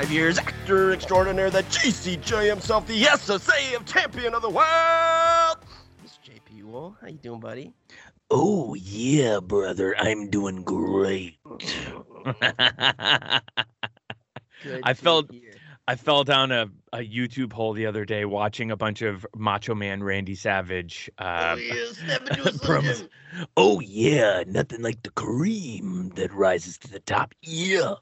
my friend of 25 years, actor extraordinaire, the GCJ himself, the SSA of champion of the world. It's JP Wool. How you doing, buddy? Oh yeah, brother, I'm doing great. I felt- hear. I fell down a, a YouTube hole the other day watching a bunch of Macho Man Randy Savage. Oh, Uh, yeah, step into a promos. Slim Oh yeah, nothing like the cream that rises to the top. Yeah.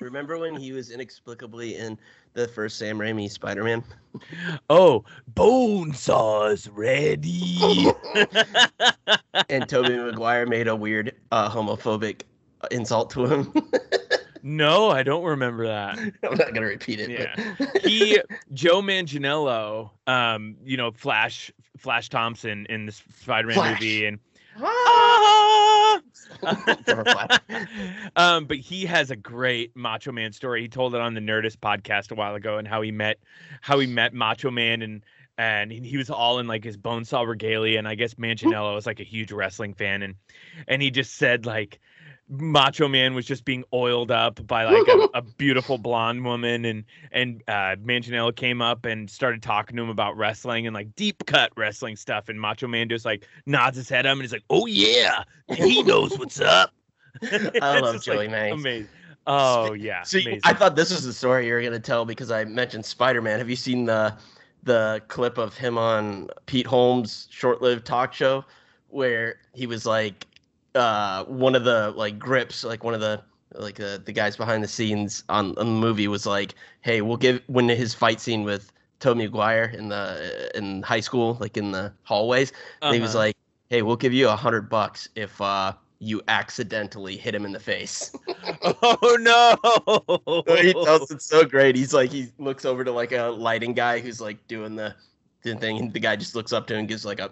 Remember when he was inexplicably in the first Sam Raimi Spider-Man? oh, Bone saws ready. and Tobey Maguire made a weird uh, homophobic insult to him. no, I don't remember that. I'm not gonna repeat it. but- He Joe Manganiello, um, you know, Flash Flash Thompson in this Spider-Man movie, and Ah! From a flash. um, but he has a great Macho Man story. He told it on the Nerdist podcast a while ago, and how he met how he met Macho Man, and and he he was all in like his bonesaw regalia, and I guess Manganiello was like a huge wrestling fan, and and he just said like. Macho Man was just being oiled up by like a, a beautiful blonde woman, and and uh, Manganiello came up and started talking to him about wrestling and like deep cut wrestling stuff, and Macho Man just like nods his head at him and he's like, "Oh yeah, he knows what's up. I love Joey Manx. Amazing. Oh yeah, See, amazing. I thought this was the story you were gonna tell because I mentioned Spider-Man. Have you seen the the clip of him on Pete Holmes' short-lived talk show where he was like uh one of the like grips, like one of the like the, the guys behind the scenes on, on the movie was like, "Hey, we'll give when his fight scene with Tobey Maguire in the in high school, like in the hallways, and he was Uh-huh. like, "Hey, we'll give you a hundred bucks if uh you accidentally hit him in the face." "Oh no!" he tells it so great. He's like he looks over to like a lighting guy who's like doing the, the thing, and the guy just looks up to him and gives like a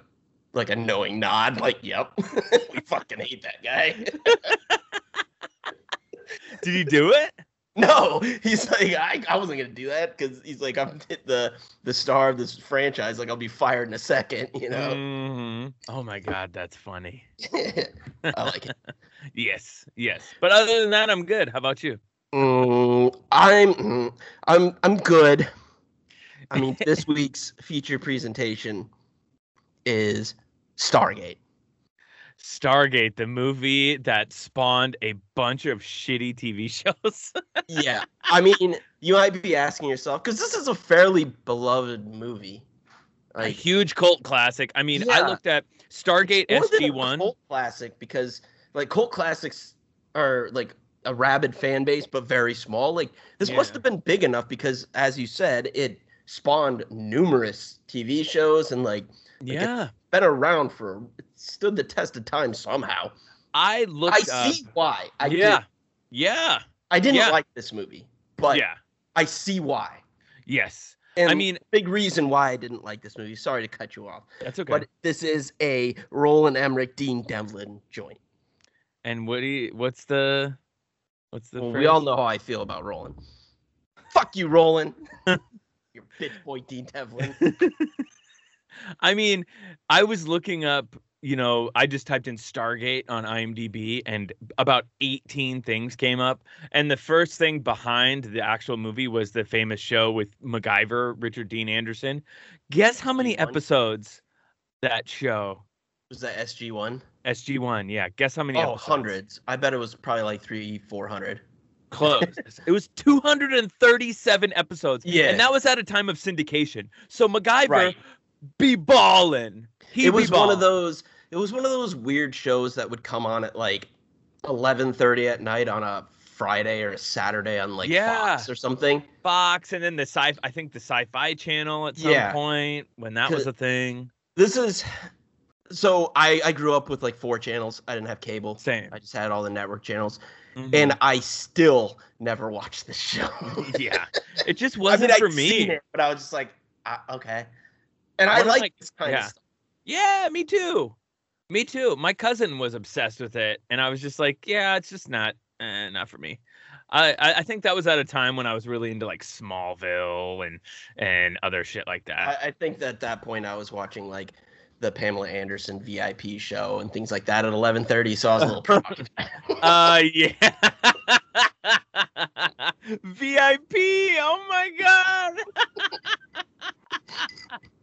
like a knowing nod, like, "Yep, we fucking hate that guy." Did he do it? no, he's like, I, I wasn't gonna do that because he's like, I'm the the star of this franchise. Like, I'll be fired in a second, you know. Mhm. Oh my god, that's funny. I like it. Yes, yes. But other than that, I'm good. How about you? Mm, I'm mm, I'm I'm good. I mean, this week's feature presentation is Stargate. Stargate, the movie that spawned a bunch of shitty TV shows. Yeah, I mean, you might be asking yourself because this is a fairly beloved movie. a huge cult classic. I mean, I looked at Stargate a SG1. cult classic because like cult classics are like a rabid fan base, but very small. Like this must have been big enough because, as you said, it spawned numerous TV shows and like Yeah. Been around for stood the test of time somehow. I look. I up. see why. I yeah. did. Yeah. I didn't Yeah. like this movie, but yeah. I see why. Yes. And I mean, big reason why I didn't like this movie. Sorry to cut you off, that's okay. but this is a Roland Emmerich, Dean Devlin joint. and what do you, what's the what's the Well, we all know how I feel about Roland. Fuck you, Roland. Your bitch boy, Dean Devlin. I mean, I was looking up, you know, I just typed in Stargate on IMDb and about 18 things came up. And the first thing behind the actual movie was the famous show with MacGyver, Richard Dean Anderson. Guess how many episodes that show? Was that SG one? SG1, yeah. Guess how many Oh, episodes? hundreds. I bet it was probably like three, four hundred. Close. it was 237 episodes. Yeah. And that was at a time of syndication. So MacGyver Right. Be ballin'. He it was be one of those. It was one of those weird shows that would come on at like eleven thirty at night on a Friday or a Saturday on like Yeah. Fox or something. Fox and then the sci I think the sci-fi channel at some Yeah. point when that was a thing. This is so I I grew up with like four channels. I didn't have cable. Same. I just had all the network channels, Mhm. and I still never watched this show. yeah, it just wasn't mean, for me. it, but I was just like, uh, okay. And I like my- this kind yeah. of stuff. Yeah, me too. Me too. My cousin was obsessed with it, and I was just like, yeah, it's just not, eh, not for me. I, I I think that was at a time when I was really into like Smallville and and other shit like that. I, I think that at that point I was watching like the Pamela Anderson VIP show and things like that at eleven thirty. So I was a little preoccupied. uh yeah. VIP. Oh my god.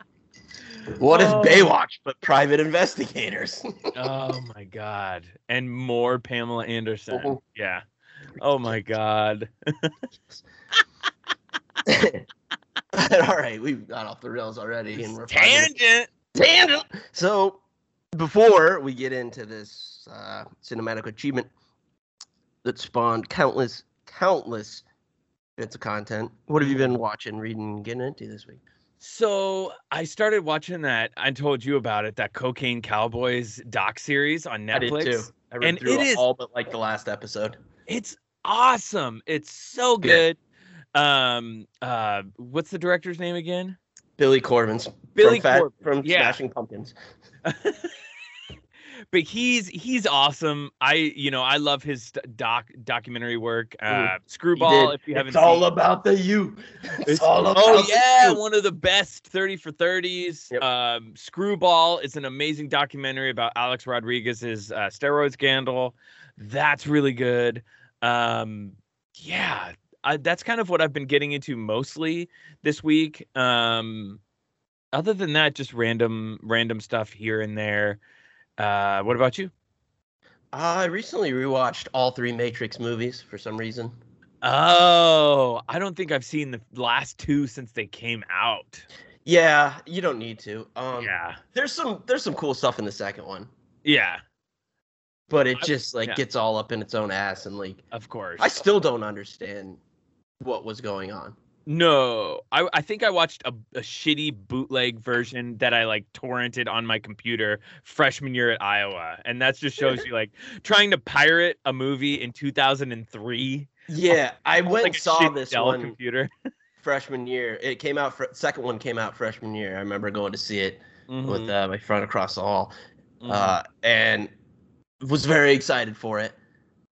What if Oh. Baywatch but private investigators? oh my god. And more Pamela Anderson. Mhm. Yeah. Oh my god. All right, we've got off the rails already, and we're Tangent. tangent. So, before we get into this uh, cinematic achievement that spawned countless, countless bits of content, what have you been watching, reading, getting into this week? So I started watching that. I told you about it. That Cocaine Cowboys doc series on Netflix. I did too. I read And through it is- all but like the last episode. It's awesome. It's so Yeah. good. Um, uh, what's the director's name again? Billy Corben's Billy from, Fat- from yeah. Smashing Pumpkins. but he's he's awesome. I you know I love his doc documentary work. Uh, Mhm. He Screwball. If you haven't it's all about the you. It's, It's- all about oh yeah, one of the best 30 for 30s. Yep. Um, Screwball is an amazing documentary about Alex Rodriguez's uh, steroid scandal. That's really good. Um, yeah, I, that's kind of what I've been getting into mostly this week. Um, other than that, just random random stuff here and there. Uh, what about you? I recently rewatched all three Matrix movies for some reason. Oh, I don't think I've seen the last two since they came out. Yeah, you don't need to. Um, yeah, there's some there's some cool stuff in the second one, yeah, but it just like yeah. gets all up in its own ass and like of course. I still don't understand what was going on. No, I I think I watched a, a shitty bootleg version that I like torrented on my computer freshman year at Iowa, and that just shows you like trying to pirate a movie in 2003. Yeah, I went like and saw this Dell one computer. freshman year. It came out. Fr- second one came out freshman year. I remember going to see it with Mhm, uh, my friend across the hall, mhm. uh, and was very excited for it.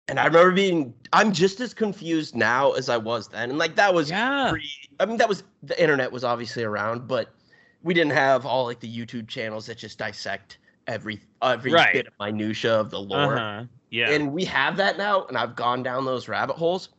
And I remember being, I'm just as confused now as I was then. And like that was yeah, pre, I mean, that was the internet was obviously around, but we didn't have all like the YouTube channels that just dissect every every Right. bit of minutia of the lore. uh-huh. yeah, And we have that now, and I've gone down those rabbit holes.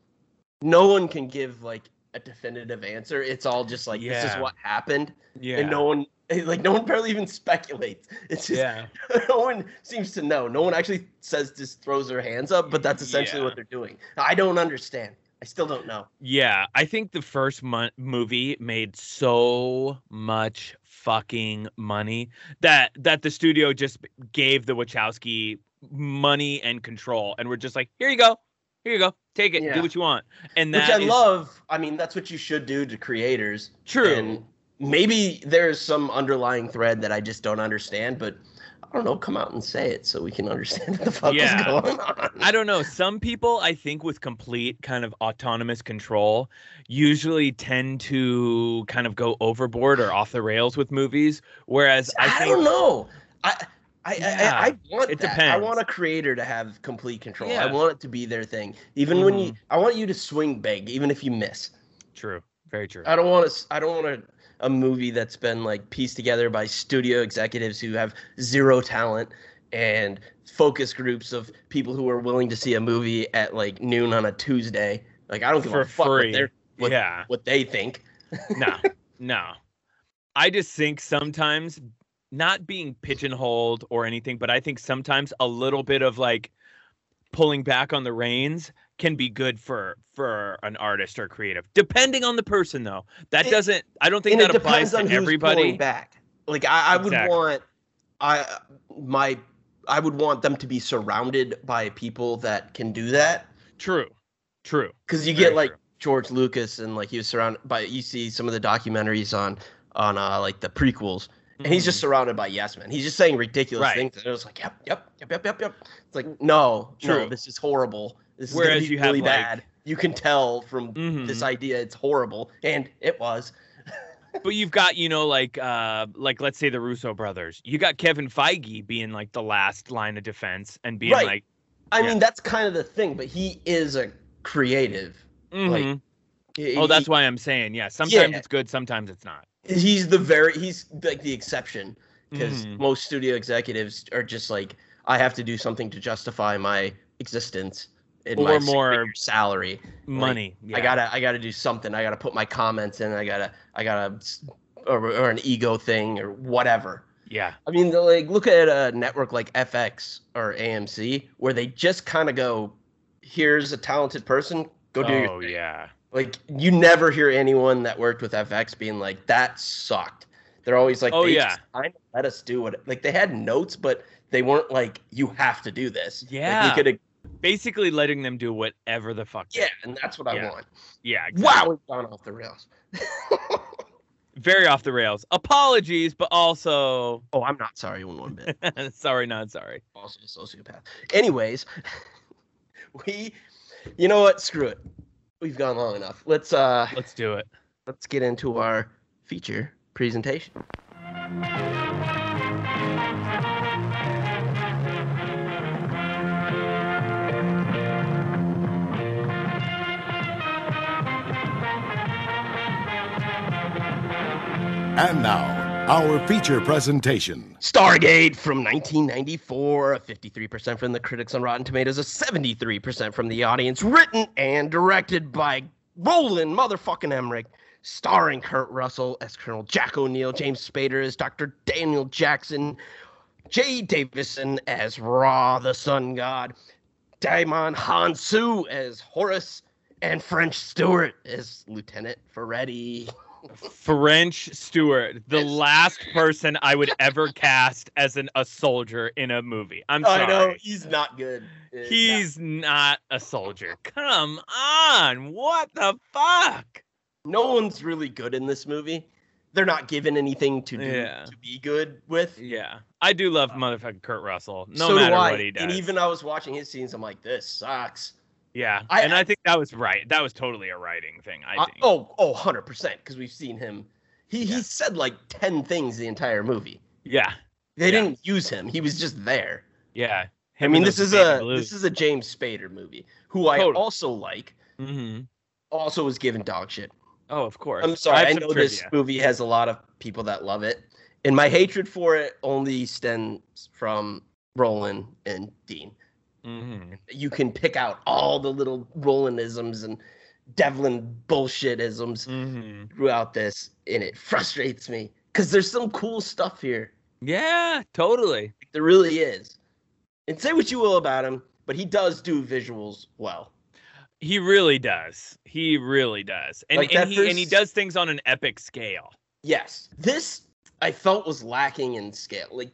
No one can give like a definitive answer. It's all just like this is what happened, yeah, and no one like no one barely even speculates. It's just yeah, no one seems to know. No one actually says just throws their hands up, but that's essentially Yeah. what they're doing. I don't understand. I still don't know. yeah. I think the first mon- movie made so much fucking money that that the studio just gave the Wachowski money and control, and we're just like, here you go, here you go, take it, Yeah. do what you want, and Which I is love. I mean, that's what you should do to creators. true. And maybe there's some underlying thread that I just don't understand, but I don't know. Come out and say it so we can understand what the fuck Yeah. is going on. I don't know. Some people, I think, with complete kind of autonomous control, usually tend to kind of go overboard or off the rails with movies. Whereas I, I, think, don't know. I I, Yeah, I, I want it that. I want a creator to have complete control. Yeah. I want it to be their thing. Even when you, Mhm. I want you to swing big, even if you miss. True, very true. I don't want to. I don't want a, a movie that's been like pieced together by studio executives who have zero talent and focus groups of people who are willing to see a movie at like noon on a Tuesday. Like I don't give For a fuck free. what, what, yeah, what they think. no, no. I just think sometimes not being pigeonholed or anything, but I think sometimes a little bit of like pulling back on the reins can be good for for an artist or creative, depending on the person. Though that It- doesn't, I don't think that applies to everybody. back. Like I, I would Exactly. want, I my I would want them to be surrounded by people that can do that. True, true. Because you Very get like true. George Lucas and like he was surrounded by you see some of the documentaries on on uh like the prequels and he's just surrounded by yes men. He's just saying ridiculous Mm-hmm. Right. things and it was like yep yep yep yep yep yep. It's like no no this is horrible. This is Whereas you have, really like- bad. You can tell from this Mhm. idea it's horrible and it was. but you've got you know like uh like let's say the Russo brothers. You got Kevin Feige being like the last line of defense and being Right. like, I Yeah. mean that's kind of the thing, but he is a creative. mhm. He- oh, that's why I'm saying yeah. Sometimes Yeah. it's good, sometimes it's not. He's the very he's like the exception because Mhm. most studio executives are just like I have to do something to justify my existence in Or my more salary. money. I yeah. gotta I gotta do something. I gotta put my comments in. I gotta I gotta or, or an ego thing or whatever. Yeah. I mean, like look at a network like FX or AMC where they just kind of go, "Here's a talented person, go do your oh thing." yeah. Like you never hear anyone that worked with FX being like, "That sucked." They're always like, Oh, yeah. let us do it." Like they had notes, but they weren't like, "You have to do this." Like, Yeah. we could. Basically letting them do whatever the fuck. Yeah, and that's what I want. Yeah. Exactly. Wow, we've gone off the rails. Very off the rails. Apologies, but also oh, I'm not sorry one one bit. sorry, not sorry. also a sociopath. Anyways, we, you know what? Screw it. We've gone long enough. Let's uh, Let's do it. let's get into our feature presentation. And now, our feature presentation. Stargate from 1994, 53% from the critics on Rotten Tomatoes, a 73% from the audience, written and directed by Roland motherfucking Emmerich, starring Kurt Russell as Colonel Jack O'Neill, James Spader as Dr. Daniel Jackson, Jaye Davidson as Ra the Sun God, Djimon Hounsou as Horus, and French Stewart as Lieutenant Ferretti. French Stewart, the last person I would ever cast as an a soldier in a movie. I'm sorry. I know he's not good. Uh, He's not a soldier. Come on. What the fuck? no one's really good in this movie. They're not given anything to do Yeah. to be good with. Yeah. I do love motherfucking Kurt Russell. No so matter what he does. And even I was watching his scenes, I'm like, this sucks. Yeah. I- and I think that was right. That was totally a writing thing, I I- think. oh, oh, 100%, because we've seen him. He Yeah. he said like 10 things the entire movie. Yeah. They Yeah. didn't use him. He was just there. Yeah. I mean, this is a this is a James Spader movie, who I also like. hmm Also was given dog shit. Oh, of course. I'm sorry. I some know this movie has a lot of people that love it, and my hatred for it only stems from Roland and Dean. Mhm. You can pick out all the little Rolandisms and Devlin bullshitisms Mhm. throughout this, and it frustrates me because there's some cool stuff here. Yeah, totally. There really is. And say what you will about him, but he does do visuals well. He really does. He really does. And Like and he and he does things on an epic scale. Yes. This I felt was lacking in scale. Like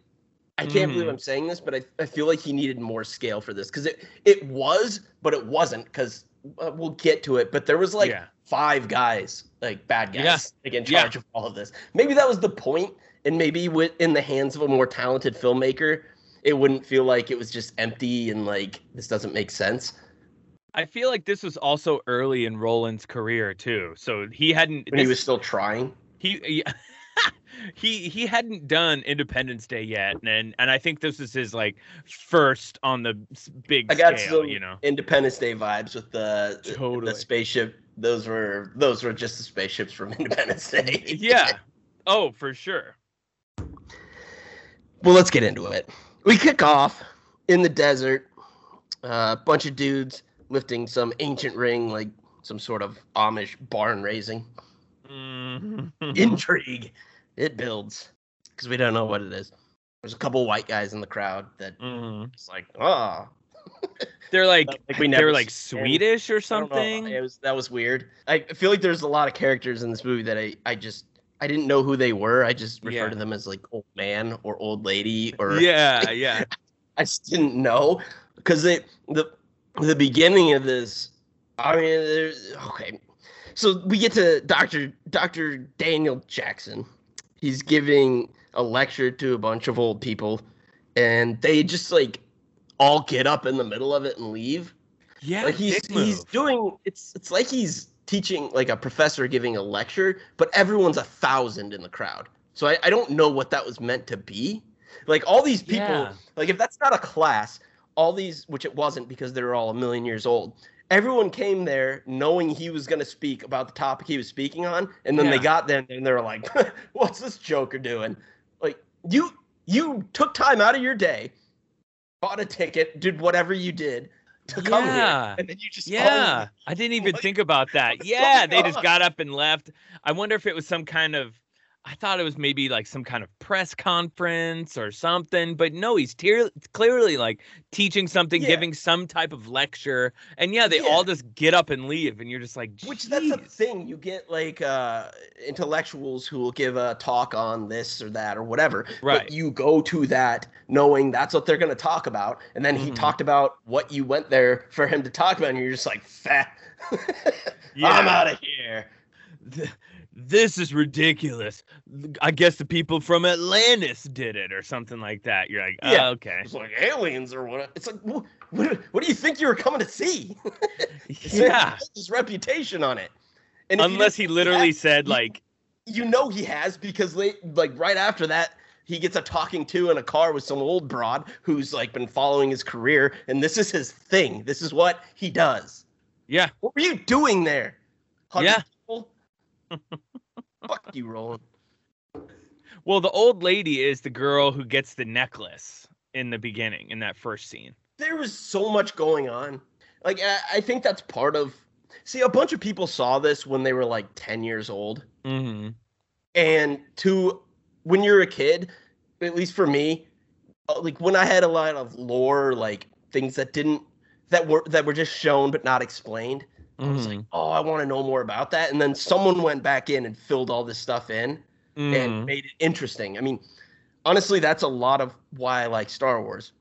I can't believe Mhm. I'm saying this, but I, I feel like he needed more scale for this because it it was, but it wasn't because uh, we'll get to it. But there was like Yeah. five guys, like bad guys, Yeah. like in Yeah. charge of all of this. Maybe that was the point, and maybe with in the hands of a more talented filmmaker, it wouldn't feel like it was just empty and like this doesn't make sense. I feel like this was also early in Roland's career too. So he hadn't When he was still trying. he he, he he hadn't done Independence Day yet, and and I think this is his like first on the big I got scale. some You know, Independence Day vibes with the Totally. the spaceship. Those were those were just the spaceships from Independence Day. yeah. Oh, for sure. well, let's get into it. We kick off in the desert. A bunch of dudes lifting some ancient ring, like some sort of Amish barn raising. Mhm. Intrigue. It builds because we don't know what it is. There's a couple white guys in the crowd that Mhm. it's like, ah, They're like Like we they never like Swedish or I don't know. something. It was that was weird. I feel like there's a lot of characters in this movie that I I just I didn't know who they were. I just refer Yeah. to them as like old man or old lady or Yeah, yeah. I just didn't know because it the the beginning of this. I mean, there's, okay, so we get to Doctor Doctor Daniel Jackson. He's giving a lecture to a bunch of old people, and they just like all get up in the middle of it and leave. Yeah, Like he's he's doing it's it's like he's teaching like a professor giving a lecture, but everyone's a thousand in the crowd. So I, I don't know what that was meant to be. Like all these people, Yeah. like if that's not a class, all these which it wasn't because they're all a million years old. Everyone came there knowing he was going to speak about the topic he was speaking on, and then they got there and they were like, "What's this Joker doing?" Like you you took time out of your day, bought a ticket, did whatever you did, to come here, and then you just Yeah, I didn't even What- think about that. Yeah, they just got up and left. I wonder if it was some kind of. I thought it was maybe like some kind of press conference or something, but no, he's tear- clearly like teaching something, Yeah. giving some type of lecture, and yeah, they Yeah. all just get up and leave, and you're just like, Which that's a thing. You get like uh intellectuals who will give a talk on this or that or whatever. Right. But you go to that knowing that's what they're gonna talk about. And then he Mhm. talked about what you went there for him to talk about, and you're just like, fat. I'm out of here. Th- This is ridiculous. I guess the people from Atlantis did it or something like that. You're like, Yeah. oh, okay. It's like aliens or what? It's like, wh- what, what do you think you were coming to see? Yeah. his reputation on it. And Unless he literally that, said you- like, you know he has because late, like right after that he gets a talking to in a car with some old broad who's like been following his career and this is his thing this is what he does yeah, what were you doing there Hugging Yeah. Fuck you roland Well, the old lady is the girl who gets the necklace in the beginning in that first scene. there was so much going on like I, think that's part of see a bunch of people saw this when they were like 10 years old Mm-hmm. and to when you're a kid at least for me uh, like when i had a lot of lore like things that didn't that were that were just shown but not explained i was like oh i want to know more about that. And then someone went back in and filled all this stuff in Mm-hmm. and made it interesting. I mean honestly that's a lot of why i like star wars.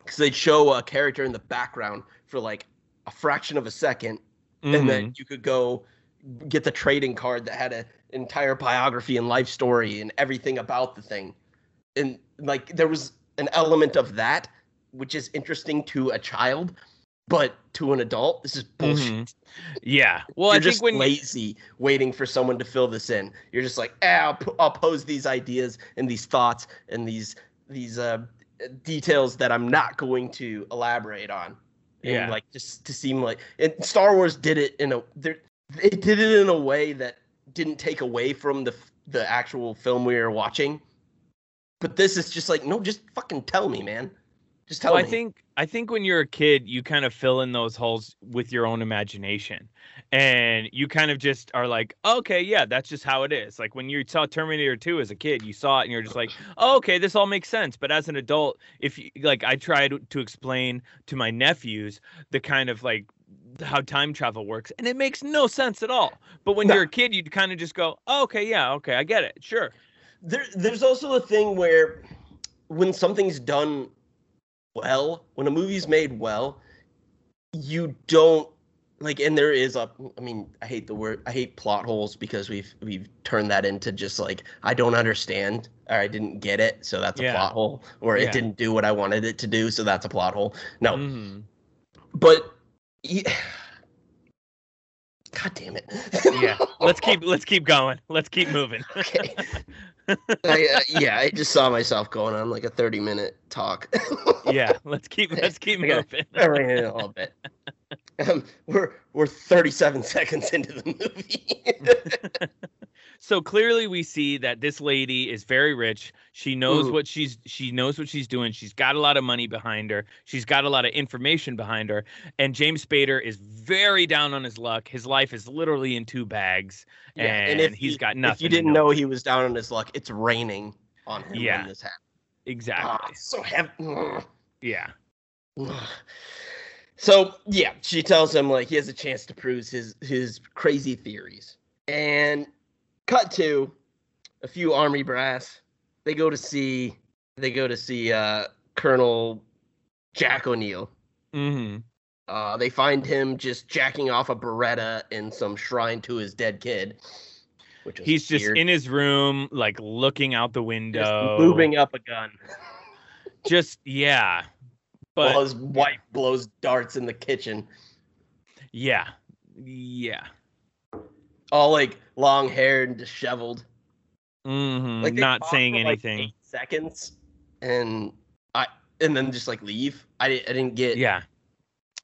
Because they'd show a character in the background for like a fraction of a 2nd and Mm-hmm. then you could go get the trading card that had an entire biography and life story and everything about the thing. And like there was an element of that which is interesting to a child but to an adult this is bullshit Mhm. yeah. Well, you're I think just when you're lazy waiting for someone to fill this in you're just like eh, I'll, p- I'll pose these ideas and these thoughts and these these uh details that i'm not going to elaborate on and Yeah. like just to seem like and Star Wars did it in a there it did it in a way that didn't take away from the the actual film we were watching. But this is just like no, just fucking tell me, man. Just tell well, me. I think I think when you're a kid, you kind of fill in those holes with your own imagination, and you kind of just are like, okay, yeah, that's just how it is. Like when you saw Terminator 2 as a kid, you saw it and you're just like, oh, okay, this all makes sense. But as an adult, if you like, I tried to explain to my nephews the kind of like how time travel works, and it makes no sense at all. But when No. you're a kid, you kind of just go, oh, okay, yeah, okay, I get it, sure. there there's also a thing where when something's done well, when a movie's made well, you don't like and there is a I mean, I hate the word I hate plot holes because we've we've turned that into just like I don't understand or I didn't get it, so that's a plot hole. Or Yeah. it didn't do what I wanted it to do, so that's a plot hole. No. Mhm. But yeah, God damn it. Yeah, let's keep let's keep going. Let's keep moving. okay. I, uh, yeah, I just saw myself going on like a 30 minute talk. yeah, let's keep let's keep moving. I ran it a little bit. Um, we're we're 37 seconds into the movie. so clearly we see that this lady is very rich. She knows Mhm. what she's she knows what she's doing. She's got a lot of money behind her. She's got a lot of information behind her. And James Spader is very down on his luck. His life is literally in two bags. and he's you- got nothing If you didn't know. know he was down on his luck, it's raining on him Yeah. when this happened. Exactly. Ah, so heavy. Yeah. So yeah, she tells him like he has a chance to prove his his crazy theories. And cut to a few army brass. They go to see they go to see uh Colonel Jack O'Neill. Mm-hmm. Uh they find him just jacking off a Beretta in some shrine to his dead kid. Which He's just in his room, like looking out the Just window. moving up a gun Just yeah. But while his wife blows darts in the kitchen. yeah. Yeah. All like long hair and disheveled. hmm like not saying like, anything. eight seconds and i and then just like leave i, I didn't get yeah.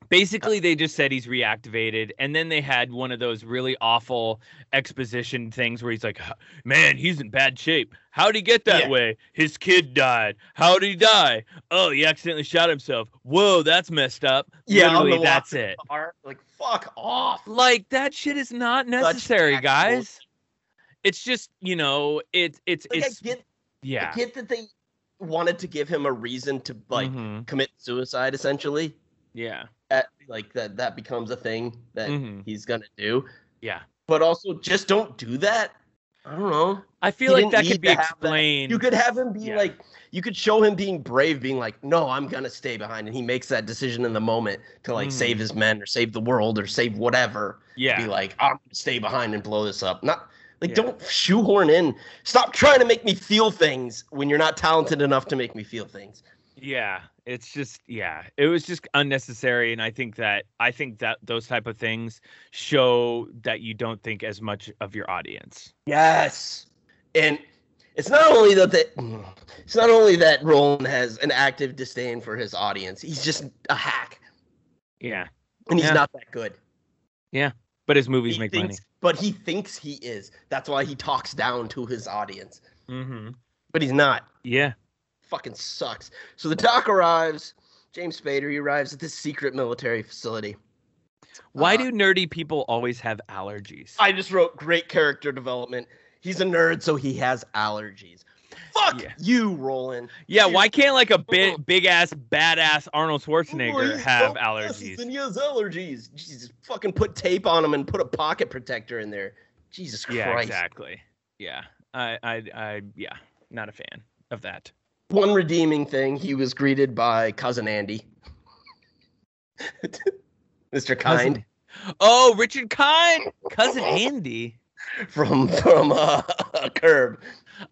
Basically they just said he's reactivated and then they had one of those really awful exposition things where he's like man he's in bad shape. How'd he get that Yeah. way? His kid died. How'd he die? Oh he accidentally shot himself. Whoa that's messed up. Yeah, Literally, that's it. car, Like fuck off. like that shit is not necessary guys. It's just you know it's it's Like, it's get, yeah. I get that they wanted to give him a reason to like Mhm. commit suicide, essentially. Yeah That like that that becomes a thing that Mhm. he's gonna do. yeah But also, just don't do that. I don't know. i feel He like that could be explained You could have him be Yeah. like, you could show him being brave, being like, no, I'm gonna stay behind, and he makes that decision in the moment to like Mhm. save his men or save the world or save whatever. yeah Be like, I'm gonna stay behind and blow this up. Not like Yeah. don't shoehorn in. Stop trying to make me feel things when you're not talented enough to make me feel things. Yeah, it's just yeah, it was just unnecessary and I think that I think that those type of things show that you don't think as much of your audience. Yes. And it's not only that the, it's not only that Roland has an active disdain for his audience. He's just a hack. Yeah. And he's Yeah. not that good. Yeah, but his movies He make thinks, But he thinks he is. That's why he talks down to his audience. money. Mhm. But he's not. Yeah. Fucking sucks. So the doc arrives. James Spader he arrives at this secret military facility. Why Uh, do nerdy people always have allergies? I just wrote great character development. He's a nerd, so he has allergies. Fuck Yeah. you, Roland. yeah, why can't like a big big ass badass Arnold Oh, Schwarzenegger he's have allergies? And he has allergies. Jesus, fucking put tape on him and put a pocket protector in there. Jesus Christ. Yeah, Christ. exactly. Yeah. I I I yeah, not a fan of that. One redeeming thing, he was greeted by cousin Andy. Mr. Kind Cousin- Oh, Richard Kind, cousin Andy. from from uh, Curb.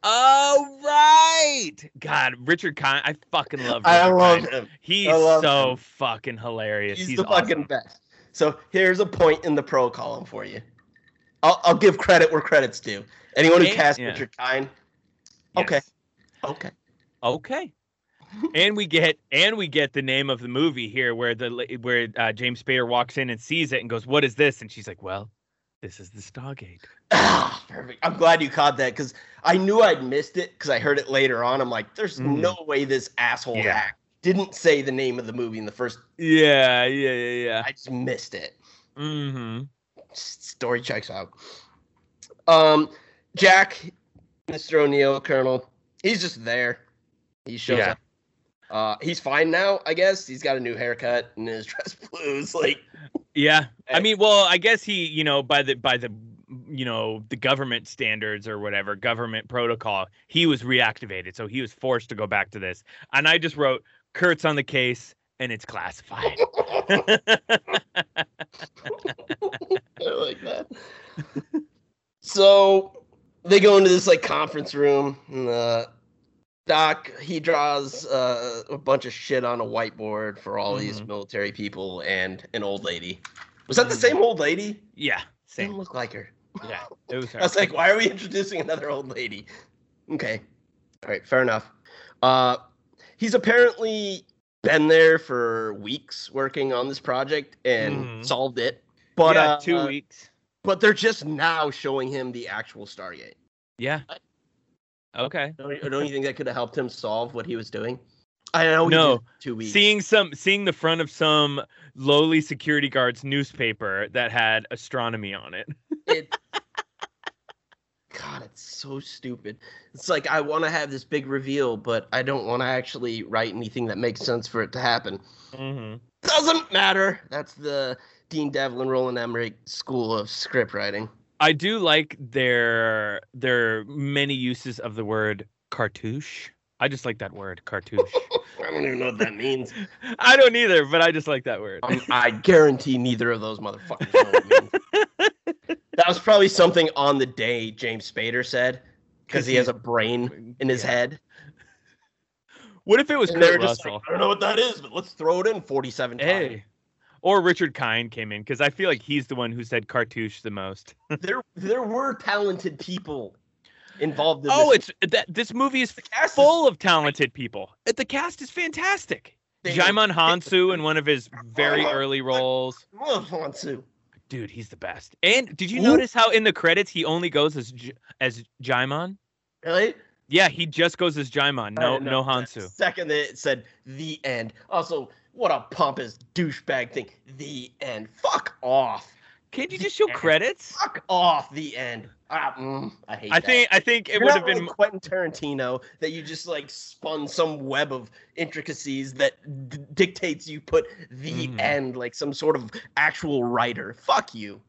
Oh right, God, Richard Kind. I fucking love. Richard I love Kind. him. He's love so him. fucking hilarious. He's, He's, the fucking best. So here's a point in the pro column for you. I'll, I'll give credit where credit's due. Anyone who cast yeah. Richard Kind, okay, Yes. okay. Okay. and we get and we get the name of the movie here, where the where uh, James Spader walks in and sees it and goes, "What is this?" And she's like, "Well, this is the Stargate." Ah, perfect. I'm glad you caught that because I knew I'd missed it because I heard it later on. I'm like, there's Mhm. no way this asshole Yeah. hack didn't say the name of the movie in the first. Yeah, yeah, yeah, yeah. I just missed it. Mm-hmm. Story checks out. Um, Jack, Mr. O'Neill, Colonel, he's just there. He shows Yeah. up. Uh, he's fine now, I guess. He's got a new haircut and his dress blues. Like, Yeah. I mean, well, I guess he, you know, by the by the you know, the government standards or whatever, government protocol, he was reactivated. So he was forced to go back to this. And I just wrote Kurt's on the case and it's classified. I like that. so they go into this like conference room. And, uh, Doc he draws uh, a bunch of shit on a whiteboard for all these Mhm. military people and an old lady. Was that the Mhm. same old lady? yeah. same. Didn't look like her. Yeah. It was her. I was like, why are we introducing another old lady? Okay. All right, fair enough. Uh, he's apparently been there for weeks working on this project and Mhm. solved it. But yeah, uh, two weeks. but they're just now showing him the actual Stargate. Yeah. Okay. Don't you, don't you think that could have helped him solve what he was doing? I know. No. two weeks. Seeing some seeing the front of some lowly security guard's newspaper that had astronomy on it. it. God, it's so stupid. It's like I want to have this big reveal, but I don't want to actually write anything that makes sense for it to happen. Mm-hmm. Doesn't matter. That's the Dean Devlin, Roland Emmerich School of Script Writing. I do like their their many uses of the word cartouche. I just like that word, cartouche. I don't even know what that means. I don't either, but I just like that word. Um, I guarantee neither of those motherfuckers know what it means. That was probably something on the day James Spader said because he has a brain in his Yeah. head. What if it was And Kurt Russell? like, I don't know what that is, but let's throw it in 47 times. hey. Or Richard Kind came in because I feel like he's the one who said cartouche the most. there there were talented people involved in Oh, this. it's that this movie is cast is- full of talented people. Uh, The cast is fantastic. They- Djimon Hounsou in one of his very Oh, early roles. Love Hounsou. Dude, he's the best. And did you Who? notice how in the credits he only goes as as Djimon? Really? Yeah, he just goes as Djimon. No, no. Hounsou. Second, that it said the end. Also, what a pompous douchebag thing. The end. Fuck off. Can't you just show credits? Fuck off. The end. Ah, mm, I hate. I that. think I think it would have been like Quentin Tarantino that you just like spun some web of intricacies that d- dictates you put the Mhm. end like some sort of actual writer. Fuck you.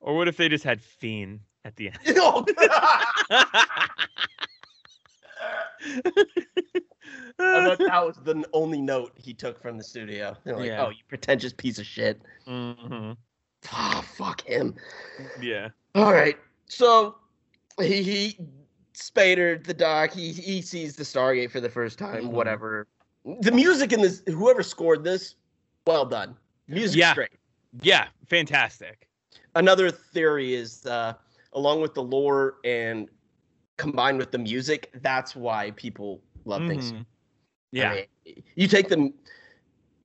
or what if they just had Fiend at the end? Oh, I thought that was the only note he took from the studio. They're like, Yeah. oh, you pretentious piece of shit. Mhm. Ah, fuck him. Yeah. All right. So he, he Spader, the doc, he he sees the Stargate for the first time. Mhm. Whatever. The music in this, whoever scored this, well done. Music Yeah. great. Yeah, fantastic. Another theory is, uh, along with the lore and combined with the music, that's why people love things. Mhm. I Yeah. mean, you take them,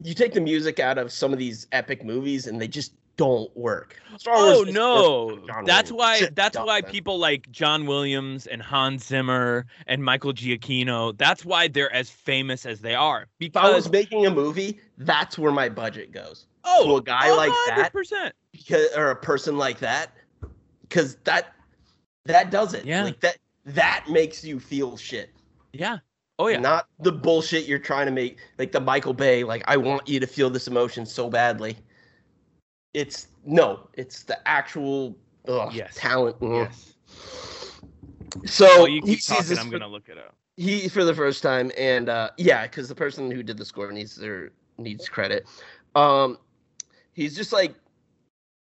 you take the music out of some of these epic movies, and they just don't work. Oh no, that's Williams. why Shit that's why doesn't. people like John Williams and Hans Zimmer and Michael Giacchino. That's why they're as famous as they are. If I was making a movie, that's where my budget goes. oh, a guy like that, because or a person like that, because that that does it. Yeah. like that that makes you feel shit. Yeah. Oh yeah. Not the bullshit you're trying to make, like the Michael Bay. Like I want you to feel this emotion so badly. It's no, it's the actual ugh, Yes. talent. mm. Yes. So Oh, you he keep sees talking. this I'm for- gonna look it up. he for the first time and uh yeah because the person who did the score needs their needs credit um he's just like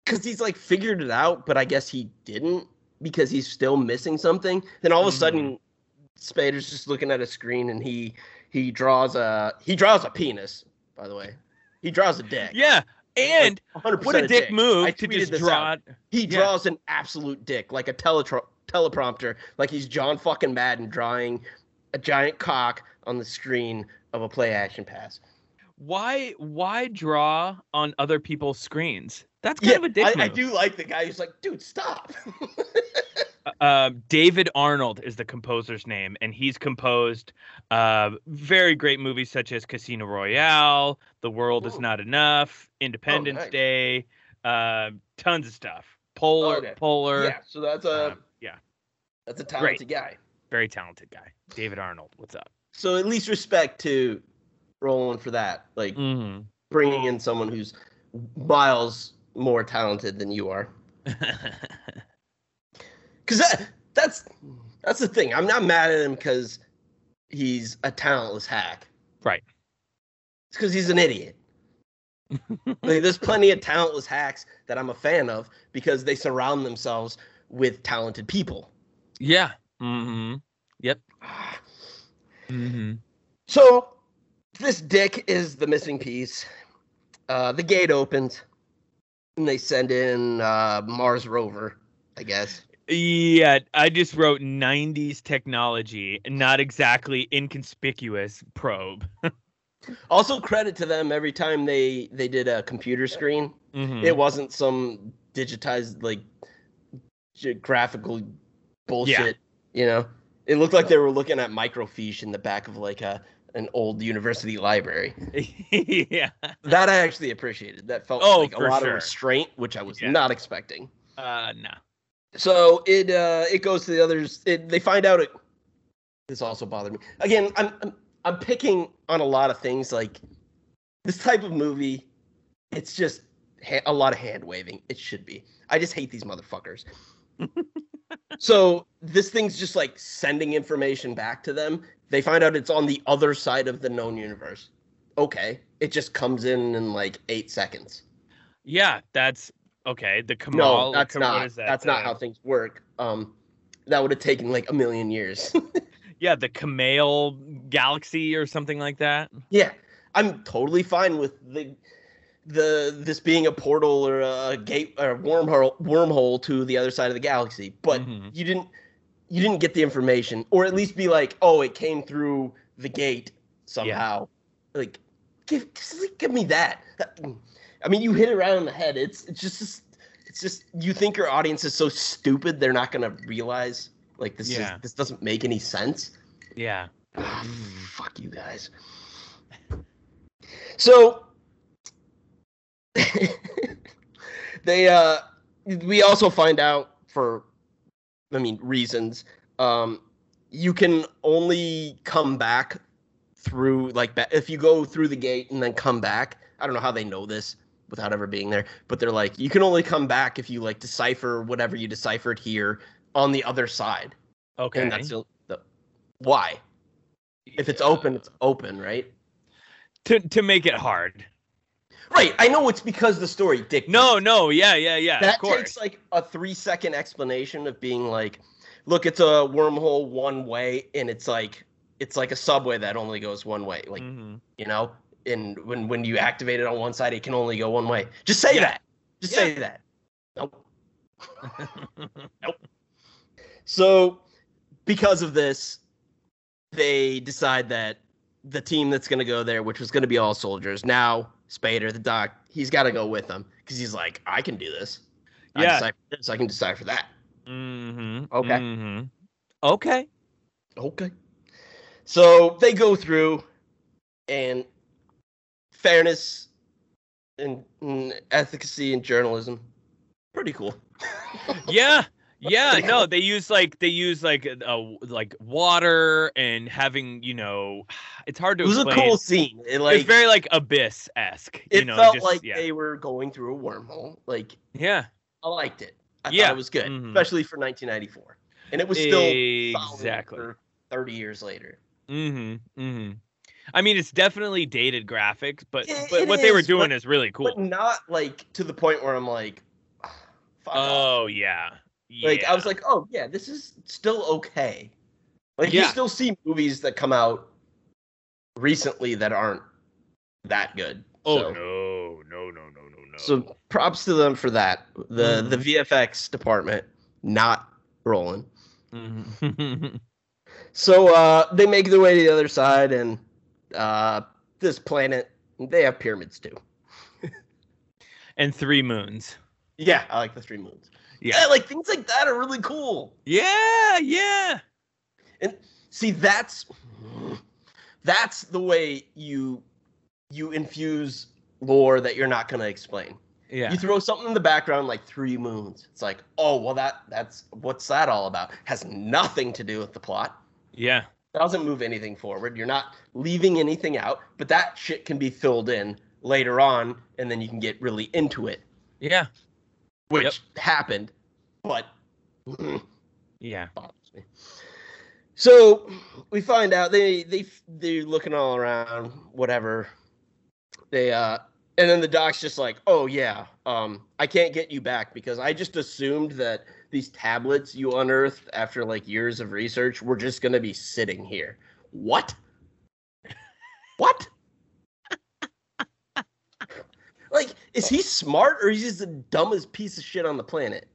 because he's like figured it out but i guess he didn't because he's still missing something then all of a sudden spader's just looking at a screen and he he draws a he draws a penis by the way he draws a dick Yeah. And 100% what a dick I move to just draw. out. he Yeah. draws an absolute dick like a teletro- teleprompter like he's john fucking madden drawing a giant cock on the screen of a play action pass Why why draw on other people's screens? That's kind of a dick I, move. I do like the guy who's like dude stop uh, David Arnold is the composer's name, and he's composed uh, very great movies such as Casino Royale, The World Is Not Enough, Independence nice. Day, uh, tons of stuff. Polar, Okay. Polar. yeah so that's a um, yeah, that's a talented guy very talented guy. David Arnold. What's up? so at least respect to roland for that like Mm-hmm. bringing in someone who's miles more talented than you are because that, that's that's the thing. I'm not mad at him because he's a talentless hack. Right. It's because he's an idiot. like, there's plenty of talentless hacks that I'm a fan of because they surround themselves with talented people. yeah. Mm-hmm. Yep. Mm-hmm. So this dick is the missing piece. Uh, the gate opens, and they send in uh, Mars rover, I guess. Yeah, I just wrote 90s technology, not exactly inconspicuous probe. Also, credit to them every time they they did a computer screen. Mhm. It wasn't some digitized like graphical bullshit. You know, it looked like they were looking at microfiche in the back of like a an old university library. yeah. That I actually appreciated. That felt Oh, like a lot sure. of restraint, which I was Yeah. not expecting. Uh, no. So it uh it goes to the others. It, they find out it. This also bothered me. Again, I'm, I'm I'm picking on a lot of things. Like this type of movie, it's just ha- a lot of hand waving. It should be. I just hate these motherfuckers. so this thing's just like sending information back to them. They find out it's on the other side of the known universe. Okay, it just comes in in like eight seconds. Yeah, that's okay. The Kamal. No, that's Kam- what not. is that? That's not how things work. Um, that would have taken like a million years. Yeah, the Kamal galaxy or something like that. yeah, I'm totally fine with the the this being a portal or a gate or a wormhole wormhole to the other side of the galaxy. But Mhm. you didn't you didn't get the information, or at least be like, oh, it came through the gate somehow. Like give give me that. That- I mean, you hit it right on the head. It's it's just it's just you think your audience is so stupid they're not gonna realize like this Yeah. is this doesn't make any sense. Yeah. Ah, fuck you guys. So they uh we also find out for I mean reasons um you can only come back through like if you go through the gate and then come back. I don't know how they know this without ever being there, but they're like you can only come back if you like decipher whatever you deciphered here on the other side. Okay. And that's the, the why. If it's open, it's open, right? to to make it hard. Right. I know it's because the story dictates. No, no, yeah, yeah, yeah. that takes like a three second explanation of being like, look, it's a wormhole one way, and it's like it's like a subway that only goes one way. Like Mhm. you know, and when when you activate it on one side, it can only go one way. Just say Yeah. that. Just Yeah. say that. Nope. Nope. So, because of this, they decide that the team that's going to go there, which was going to be all soldiers, now Spader, the doc, he's got to go with them because he's like, I can do this. I Yeah. decipher this. I can decipher that. Mhm. Okay. mhm. Okay. Okay. So they go through, and fairness and, and efficacy in journalism, pretty cool. Yeah. Yeah, no, they use like they use like uh like water and having, you know, it's hard to It was a cool scene. It like it's very like abyss esque. it You know, felt just, like yeah. they were going through a wormhole. Like yeah. I liked it. I Yeah. thought it was good, Mhm. especially for 1994, and it was still exactly. for 30 years later. Mm-hmm. Mm-hmm. I mean, it's definitely dated graphics, but It- but it what they were doing but- is really cool. But not like to the point where I'm like, fuck off. Oh yeah. Like I was like, oh yeah, this is still okay. Like you still see movies that come out recently that aren't that good. oh so, no, no, no, no, no, no. So props to them for that. The Mhm. the VFX department not rolling. Mhm. So uh, they make their way to the other side, and uh, this planet they have pyramids too. and three moons. Yeah, I like the three moons. Yeah. Yeah, like things like that are really cool. Yeah, yeah. And see, that's that's the way you you infuse lore that you're not gonna explain. Yeah. You throw something in the background like three moons. It's like, oh well, that that's what's that all about? Has nothing to do with the plot. Yeah. Doesn't move anything forward. You're not leaving anything out, but that shit can be filled in later on, and then you can get really into it, Yeah. which Yep. happened, but Yeah. bothers me. So we find out they they they're looking all around, whatever. They uh, and then the doc's just like, oh yeah, um, I can't get you back because I just assumed that these tablets you unearthed after like years of research were just gonna be sitting here. What? what? like, is he smart or is he just the dumbest piece of shit on the planet?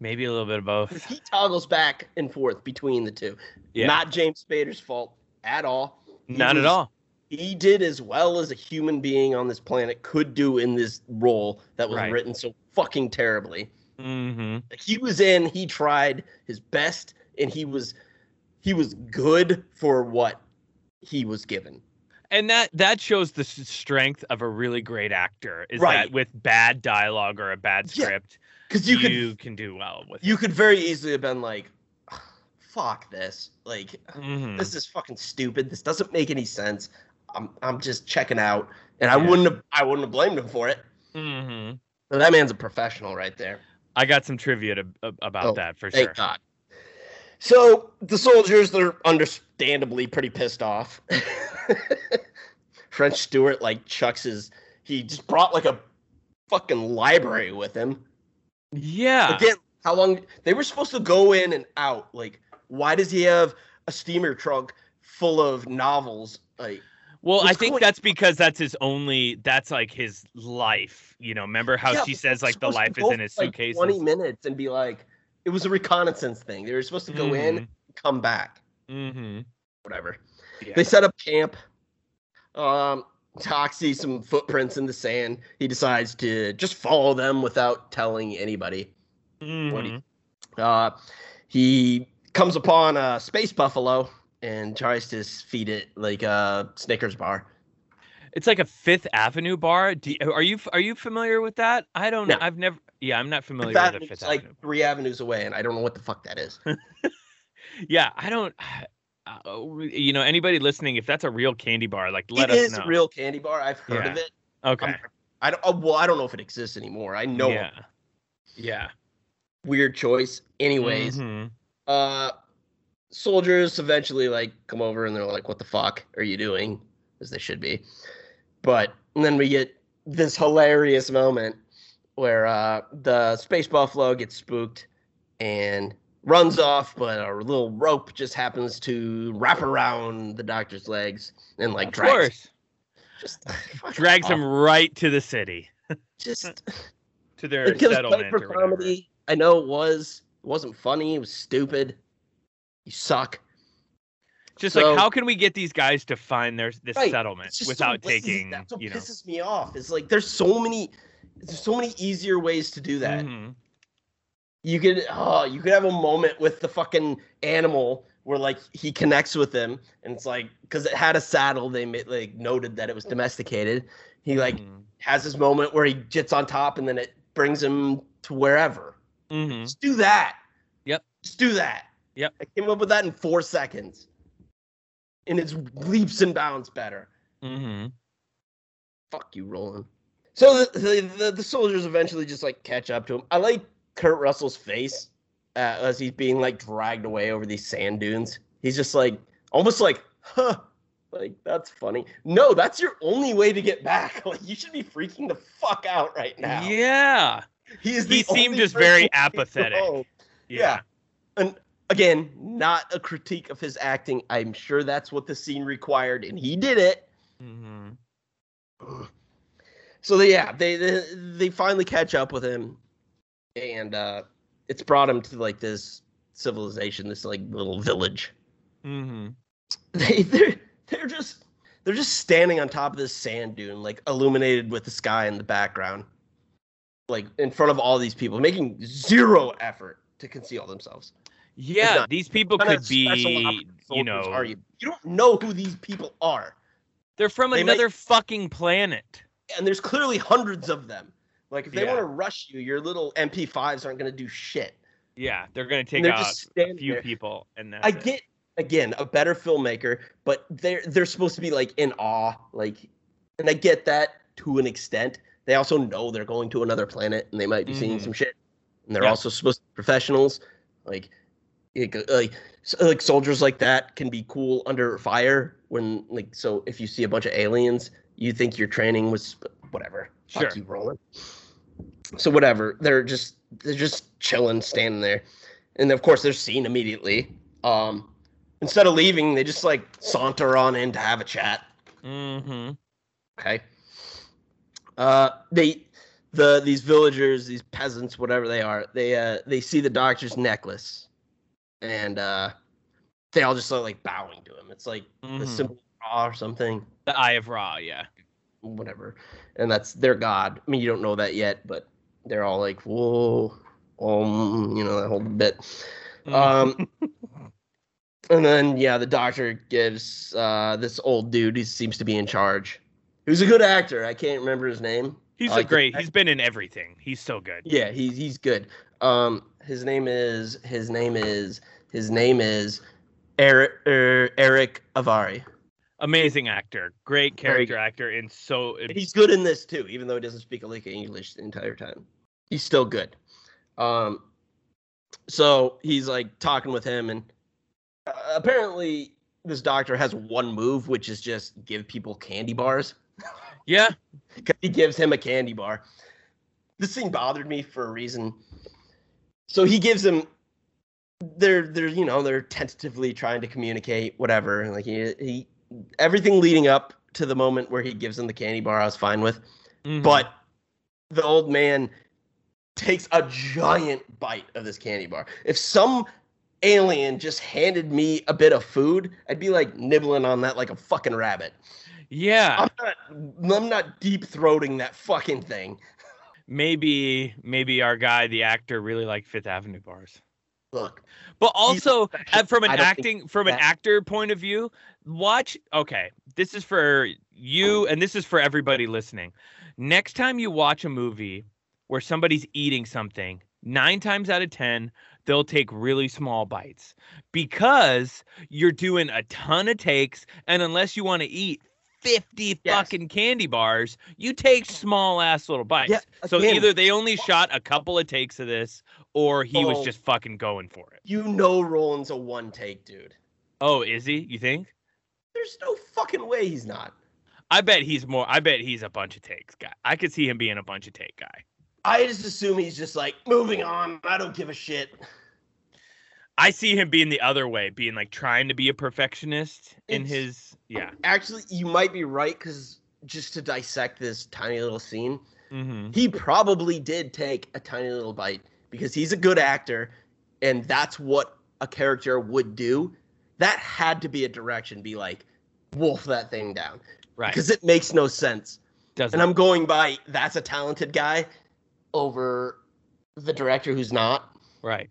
Maybe a little bit of both. He toggles back and forth between the two. Yeah. Not James Spader's fault at all. He Not at all. He did as well as a human being on this planet could do in this role that was Right. written so fucking terribly. Mm-hmm. He was in, he tried his best, and he was he was good for what he was given. And that that shows the strength of a really great actor is Right. that with bad dialogue or a bad script, Because you, you, could can do well with you could very easily have been like, fuck this. Like Mhm. this is fucking stupid. This doesn't make any sense. I'm I'm just checking out. And I wouldn't have I wouldn't have blamed him for it. hmm But that man's a professional right there. I got some trivia to, about Oh, that for Thank sure. God. So the soldiers, they're understandably pretty pissed off. French Stewart like chucks his. He just brought like a fucking library with him. Yeah. Again, how long they were supposed to go in and out? Like, why does he have a steamer trunk full of novels? Like, Well, I think going- that's because that's his only. That's like his life. You know, remember how yeah, she says like the life is in his like, suitcases. Twenty minutes and be like, it was a reconnaissance thing. They were supposed to go in, come back, Mm-hmm. whatever. Yeah. They set up camp. Um, Doc sees some footprints in the sand. He decides to just follow them without telling anybody. You- Mhm. Uh, he comes upon a space buffalo and tries to feed it like a Snickers bar. It's like a Fifth Avenue bar. Do you, are you are you familiar with that? I don't know. No. I've never. Yeah, I'm not familiar Fifth with Fifth like Avenue. three avenues away, and I don't know what the fuck that is. Yeah, I don't. Uh, you know, anybody listening, if that's a real candy bar, like let it us is know. a real candy bar. I've heard of it. okay. I'm- I don't. oh, Well, I don't know if it exists anymore. I know. Yeah. Yeah. Weird choice. Anyways, Mhm. uh, soldiers eventually like come over and they're like, "What the fuck are you doing?" As they should be. But and then we get this hilarious moment where uh, the space buffalo gets spooked and runs off, but a little rope just happens to wrap around the doctor's legs and like of drags, course, just drags off. him right to the city, Just to their it gives settlement for comedy. I know it was. It wasn't funny. It was stupid. You suck. Just So- like, how can we get these guys to find their this Right, settlement It's just so without lazy. taking, That's what you know? pisses me off. Is like there's so many, there's so many easier ways to do that. Mhm. You could, oh, you could have a moment with the fucking animal where like he connects with him, and it's like because it had a saddle, they made, like noted that it was domesticated. He like Mhm. has this moment where he gets on top, and then it brings him to wherever. Mhm. Just do that. Yep. Just do that. Yep. I came up with that in four seconds. And it's leaps and bounds better. Mhm. Fuck you, Roland. So the, the, the, the soldiers eventually just like catch up to him. I like Kurt Russell's face uh, as he's being like dragged away over these sand dunes. He's just like almost like, huh, like that's funny. No, that's your only way to get back. Like you should be freaking the fuck out right now. Yeah. He is. He seemed just very person who can apathetic. Yeah. Yeah. And again, not a critique of his acting. I'm sure that's what the scene required, and he did it. Mhm. So they, yeah, they, they they finally catch up with him, and uh, it's brought him to like this civilization, this like little village. Mm-hmm. They they're they're just they're just standing on top of this sand dune, like illuminated with the sky in the background, like in front of all these people, making zero effort to conceal themselves. Yeah, these people could be, you know, are you? You don't know who these people are. they're from They might- another fucking planet. and there's clearly hundreds of them. Like if they Yeah. want to rush you, your little MP5s aren't going to do shit. Yeah, they're gonna take out a few there. people, and that's I it. get again a better filmmaker, but they're they're supposed to be like in awe, like, and I get that to an extent. They also know they're going to another planet and they might be seeing Mhm. some shit, and they're Yeah. also supposed to be professionals. Like, it like so- like soldiers like that can be cool under fire when like so if you see a bunch of aliens, you think your training was whatever. Fuck Sure. you, Roland. So whatever, they're just they're just chilling, standing there, and of course they're seen immediately. Um, instead of leaving, they just like saunter on in to have a chat. mm-hmm Okay. Uh, they, the these villagers, these peasants, whatever they are, they uh they see the doctor's necklace, and uh, they all just start like bowing to him. It's like the Mhm. symbol of Ra or something, The Eye of Ra, yeah. whatever, and that's their god. I mean, you don't know that yet, but they're all like, whoa, um, you know that whole bit. Mhm. Um, and then yeah, the doctor gives uh this old dude who seems to be in charge, who's a good actor. I can't remember his name. He's like great. He's been in everything. He's so good. Yeah, he's he's good. Um, his name is his name is his name is Eric er, Erick Avari. Amazing actor. Great character actor. And so he's good in this too, even though he doesn't speak a lick of English the entire time. He's still good. Um, so he's like talking with him, and uh, apparently this doctor has one move, which is just give people candy bars. Yeah. 'Cause he gives him a candy bar. This thing bothered me for a reason. So he gives him. They're they're you know they're tentatively trying to communicate whatever and like he he everything leading up to the moment where he gives him the candy bar I was fine with, Mhm. but the old man takes a giant bite of this candy bar. If some alien just handed me a bit of food, I'd be like nibbling on that like a fucking rabbit. Yeah, I'm not. I'm not deep throating that fucking thing. maybe maybe our guy, the actor, really liked Fifth Avenue bars. Look, But also, uh, from an I don't think acting from an actor point of view, watch. Okay, this is for you, and this is for everybody listening. Next time you watch a movie where somebody's eating something, nine times out of ten, they'll take really small bites because you're doing a ton of takes, and unless you want to eat. 50 Yes. fucking candy bars, you take small ass little bites. Yeah, so either they only shot a couple of takes of this or he was Oh. just fucking going for it. you know Roland's a one take dude. Oh, is he? You think? There's no fucking way he's not. I bet he's more. I bet he's a bunch of takes guy. I could see him being a bunch of take guy. I just assume he's just like moving on. I don't give a shit. I see him being the other way, being like trying to be a perfectionist in his. Yeah. Actually, you might be right because just to dissect this tiny little scene, Mm-hmm. he probably did take a tiny little bite because he's a good actor and that's what a character would do. That had to be a direction, be like, wolf that thing down. Right. Because it makes no sense. Doesn't. And I'm going by that's a talented guy over the director who's not. right.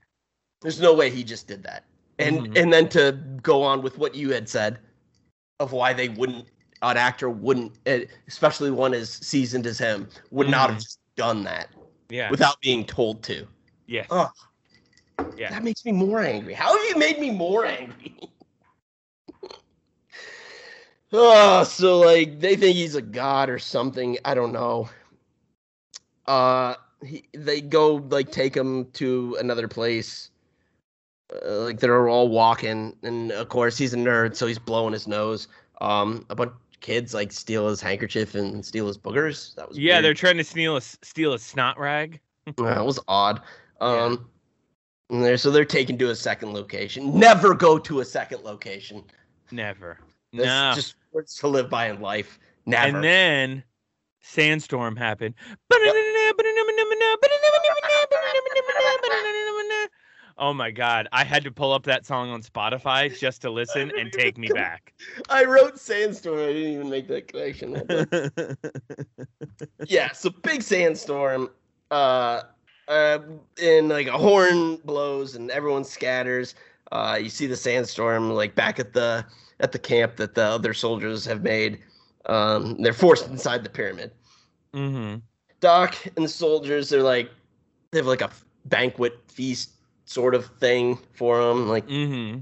There's no way he just did that. And Mhm. and then to go on with what you had said of why they wouldn't an actor wouldn't eh, especially one as seasoned as him would not have Mhm. just done that Yeah. without being told to. yes. Oh. Yeah. That makes me more angry. How have you made me more angry? oh, so like they think he's a god or something. I don't know. Uh, he, they go like take him to another place. Uh, like they're all walking, and of course he's a nerd, so he's blowing his nose. Um, a bunch of kids like steal his handkerchief and steal his boogers. That was Yeah, weird. they're trying to steal a steal a snot rag. That was odd. Yeah. Um, and they're, so they're taken to a second location. Never go to a second location. Never. That's no. just words to live by in life. Never. And then sandstorm happened. Oh my god, I had to pull up that song on Spotify just to listen and take me back. I wrote sandstorm. I didn't even make that connection. yeah, so big sandstorm. Uh, uh, and like a horn blows and everyone scatters. Uh, you see the sandstorm like back at the at the camp that the other soldiers have made. Um, they're forced inside the pyramid. Mm-hmm. Doc and the soldiers, they're like, they have like a banquet feast sort of thing for him. Like, mm-hmm.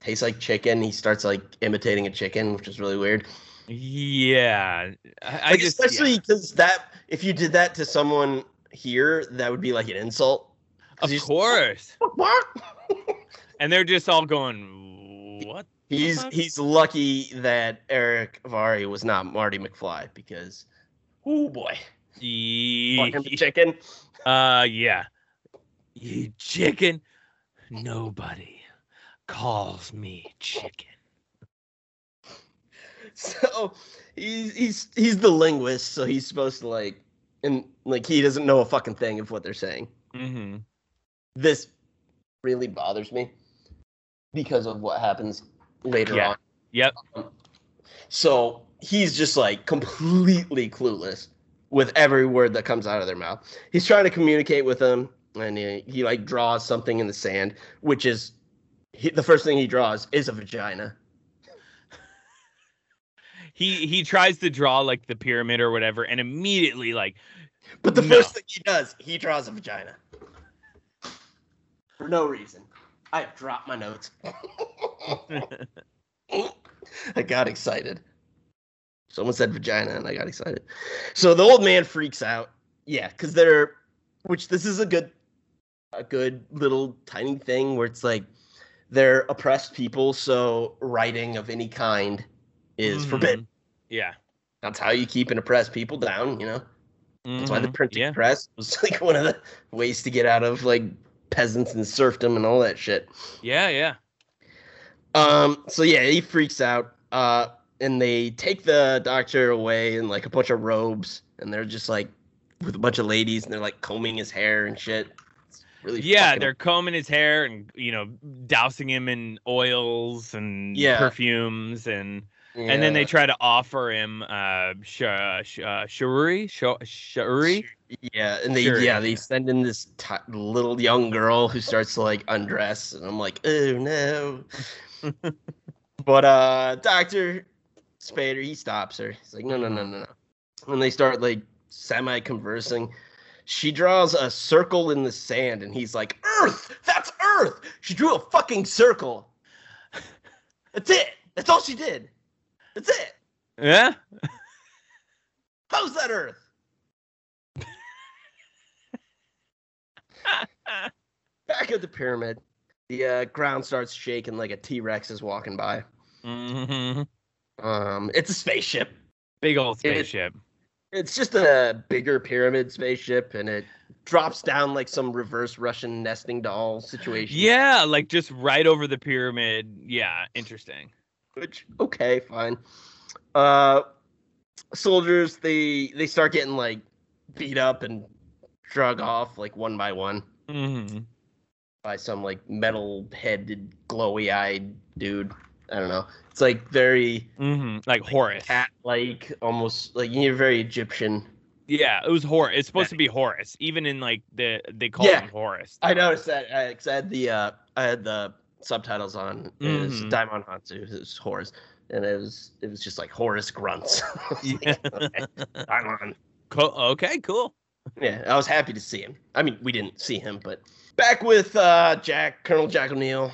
tastes like chicken. He starts like imitating a chicken, which is really weird. Yeah. I, I Like, just especially because that, if you did that to someone here, that would be like an insult. of course. What? And they're just all going, "What?" He's he's lucky that Erick Avari was not Marty McFly because, oh boy, fucking the chicken. Uh, yeah. You chicken. Nobody calls me chicken. So he's he's he's the linguist, so he's supposed to like and like he doesn't know a fucking thing of what they're saying. Mm-hmm. This really bothers me because of what happens later Yeah. on. Yep. So he's just like completely clueless with every word that comes out of their mouth. He's trying to communicate with them, and he, he like draws something in the sand, which is he, the first thing he draws is a vagina. He he tries to draw like the pyramid or whatever, and immediately like But the No. first thing he does, he draws a vagina for no reason. I have dropped my notes. I got excited. Someone said vagina, and I got excited. So the old man freaks out. Yeah, because they're, which this is a good, a good little tiny thing where it's like they're oppressed people, so writing of any kind is Mhm. forbidden. Yeah. That's how you keep an oppressed people down. You know, that's why the Mhm. printing Yeah. press was like one of the ways to get out of like peasants and serfdom and all that shit. Yeah, yeah. Um, so yeah, he freaks out. Uh, and they take the doctor away in like a bunch of robes, and they're just like with a bunch of ladies, and they're like combing his hair and shit. Really Yeah, they're combing his hair and you know dousing him in oils and Yeah. perfumes and And then they try to offer him uh, sh- uh, sh- uh Shuri, Sh- Shuri. Yeah, and they Sure, yeah yeah. they send in this ti little young girl who starts to like undress, and I'm like, oh no. but uh, Doctor Spader he stops her. He's like, no, no, no, no, no. And they start like semi conversing. She draws a circle in the sand, and he's like, Earth, that's Earth. She drew a fucking circle. That's it. That's all she did. That's it. Yeah. How's that Earth? Back at the pyramid, the uh, ground starts shaking like a T Rex is walking by. hmm Um, it's a spaceship. Big old It- spaceship. It's just a bigger pyramid spaceship, and it drops down like some reverse Russian nesting doll situation. Yeah, like just right over the pyramid. Yeah, interesting. Which okay, fine. Uh, soldiers they they start getting like beat up and drug off like one by one. hmm by some like metal headed glowy eyed dude. I don't know. It's like very hmm Like Horus. cat like, almost like you're very Egyptian. Yeah, it was Horus. It's supposed to be Horus. Even in like the they call Yeah. him Horus. I noticed that. I, 'cause I had the uh, I had the subtitles on. It was Mhm. Djimon Hounsou. It was Horus, and it was it was just like Horus grunts. Yeah. like, okay, Djimon. Cool. Okay, cool. Yeah, I was happy to see him. I mean, we didn't see him, but back with uh, Jack, Colonel Jack O'Neill.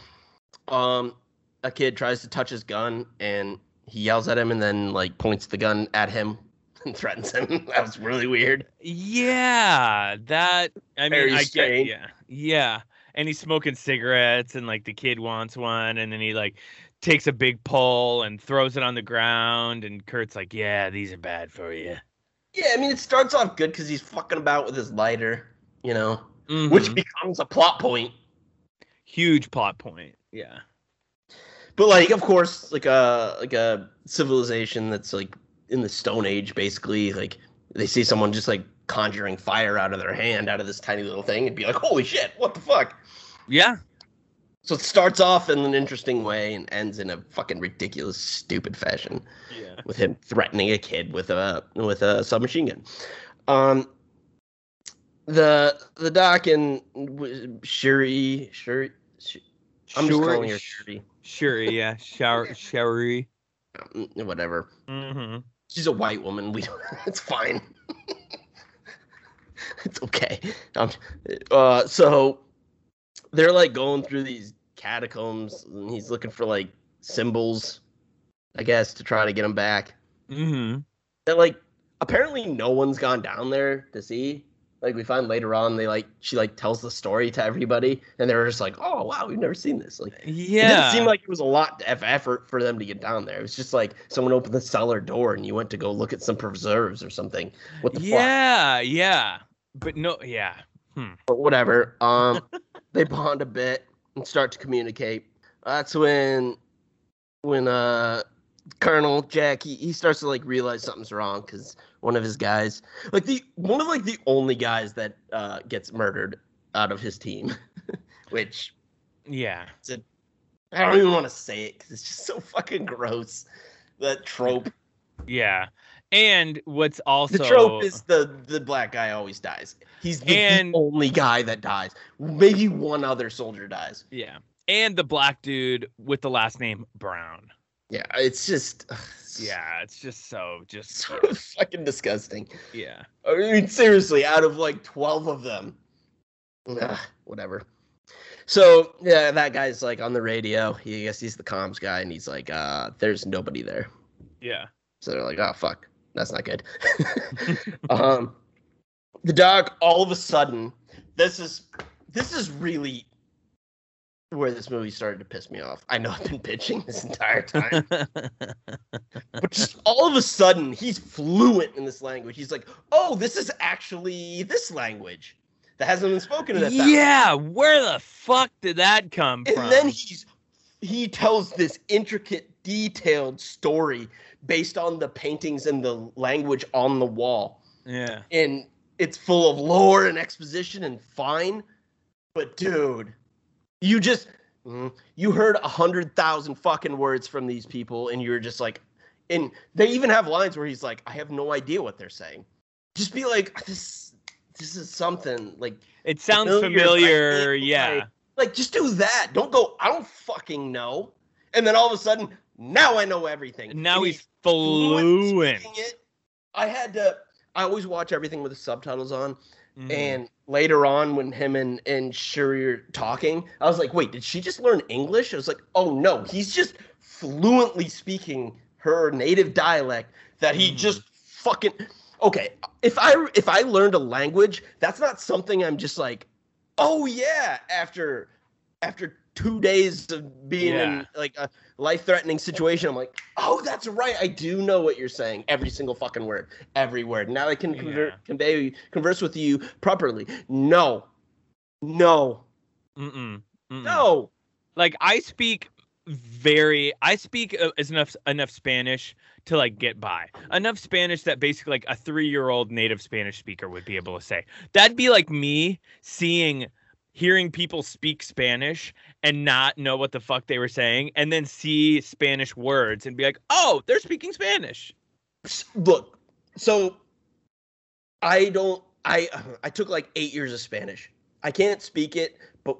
Um, a kid tries to touch his gun, and he yells at him, and then like points the gun at him and threatens him. that was really weird. Yeah, that I mean, Very I get yeah, yeah. And he's smoking cigarettes, and like the kid wants one, and then he like takes a big pull and throws it on the ground, and Kurt's like, "Yeah, these are bad for you." Yeah, I mean, it starts off good because he's fucking about with his lighter, you know, which Mhm. becomes a plot point. huge plot point. Yeah. But like, of course, like a like a civilization that's like in the Stone Age, basically, like they see someone just like conjuring fire out of their hand out of this tiny little thing and be like, "Holy shit, what the fuck!" Yeah. So it starts off in an interesting way and ends in a fucking ridiculous, stupid fashion Yeah. with him threatening a kid with a with a submachine gun. Um, the the doc and w- Shuri Shuri. Sh- I'm just calling her Shuri. Sure, yeah. Shower, Shuri. Mm, Whatever. Mm-hmm. She's a white woman. We it's fine. it's okay. Um, uh, so they're like going through these catacombs, and he's looking for like symbols, I guess, to try to get him back. Mm-hmm. That like apparently no one's gone down there to see. Like we find later on, they like she like tells the story to everybody, and they're just like, "Oh wow, we've never seen this." Like yeah, it didn't seem like it was a lot of effort for them to get down there. It was just like someone opened the cellar door and you went to go look at some preserves or something. What the fuck? yeah, yeah. But no, yeah. hmm. But whatever. Um, they bond a bit and start to communicate. That's when, when uh, Colonel Jack he, he starts to like realize something's wrong because one of his guys, like the one of like the only guys that uh gets murdered out of his team, which Yeah. I don't even want to say it because it's just so fucking gross. That trope. Yeah. And what's also The trope is the the black guy always dies. He's the, the only guy that dies. Maybe one other soldier dies. Yeah. And the black dude with the last name Brown. Yeah, it's just Yeah, it's just so just so fucking disgusting. yeah. I mean, seriously, out of like twelve of them, ugh, whatever. So yeah, that guy's like on the radio. He I guess he's the comms guy, and he's like, uh, "There's nobody there." Yeah. So they're like, "Oh fuck, that's not good." um, the dog all of a sudden, this is this is really where this movie started to piss me off. I know I've been bitching this entire time, but just all of a sudden, he's fluent in this language. He's like, "Oh, this is actually this language that hasn't been spoken in thousand yeah, where the fuck did that come and from? And then he's he tells this intricate detailed story based on the paintings and the language on the wall yeah. and it's full of lore and exposition and fine but dude you just mm, you heard a hundred thousand fucking words from these people and you're just like And they even have lines where he's like, I have no idea what they're saying. Just be like, this this is something like It sounds Familiar, familiar. like, Yeah. like- like just do that. Don't go, I don't fucking know. And then all of a sudden, now I know everything. Now And he's fluent fluent. it. I had to I always watch everything with the subtitles on. Mhm. And later on, when him and and Shuri are talking, I was like, "Wait, did she just learn English?" I was like, "Oh no, he's just fluently speaking her native dialect that he Mhm. just fucking." Okay, if I if I learned a language, that's not something I'm just like, "Oh yeah," after after two days of being Yeah. in like a life threatening situation. I'm like, "Oh, that's right. I do know what you're saying. Every single fucking word, every word. Now I can Yeah. convey converse with you properly." No, no, Mm-mm. Mm-mm. no. like I speak very I speak uh, as enough enough Spanish to like get by. Enough Spanish that basically like a 3-year-old native Spanish speaker would be able to say. That'd be like me seeing hearing people speak Spanish and not know what the fuck they were saying and then see Spanish words and be like, "Oh, they're speaking Spanish." Look, so I don't. I I took like eight years of Spanish. I can't speak it, but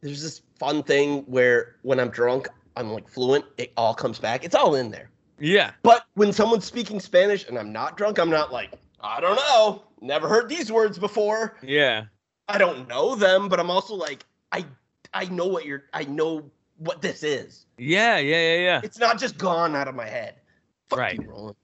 there's this fun thing where when I'm drunk, I'm like fluent. It all comes back. It's all in there. Yeah. But when someone's speaking Spanish and I'm not drunk, I'm not like, I don't know. Never heard these words before. Yeah. I don't know them, but I'm also like, I I know what you're I know what this is. Yeah, yeah, yeah, yeah. It's not just gone out of my head. Fuck Right. you, Roland.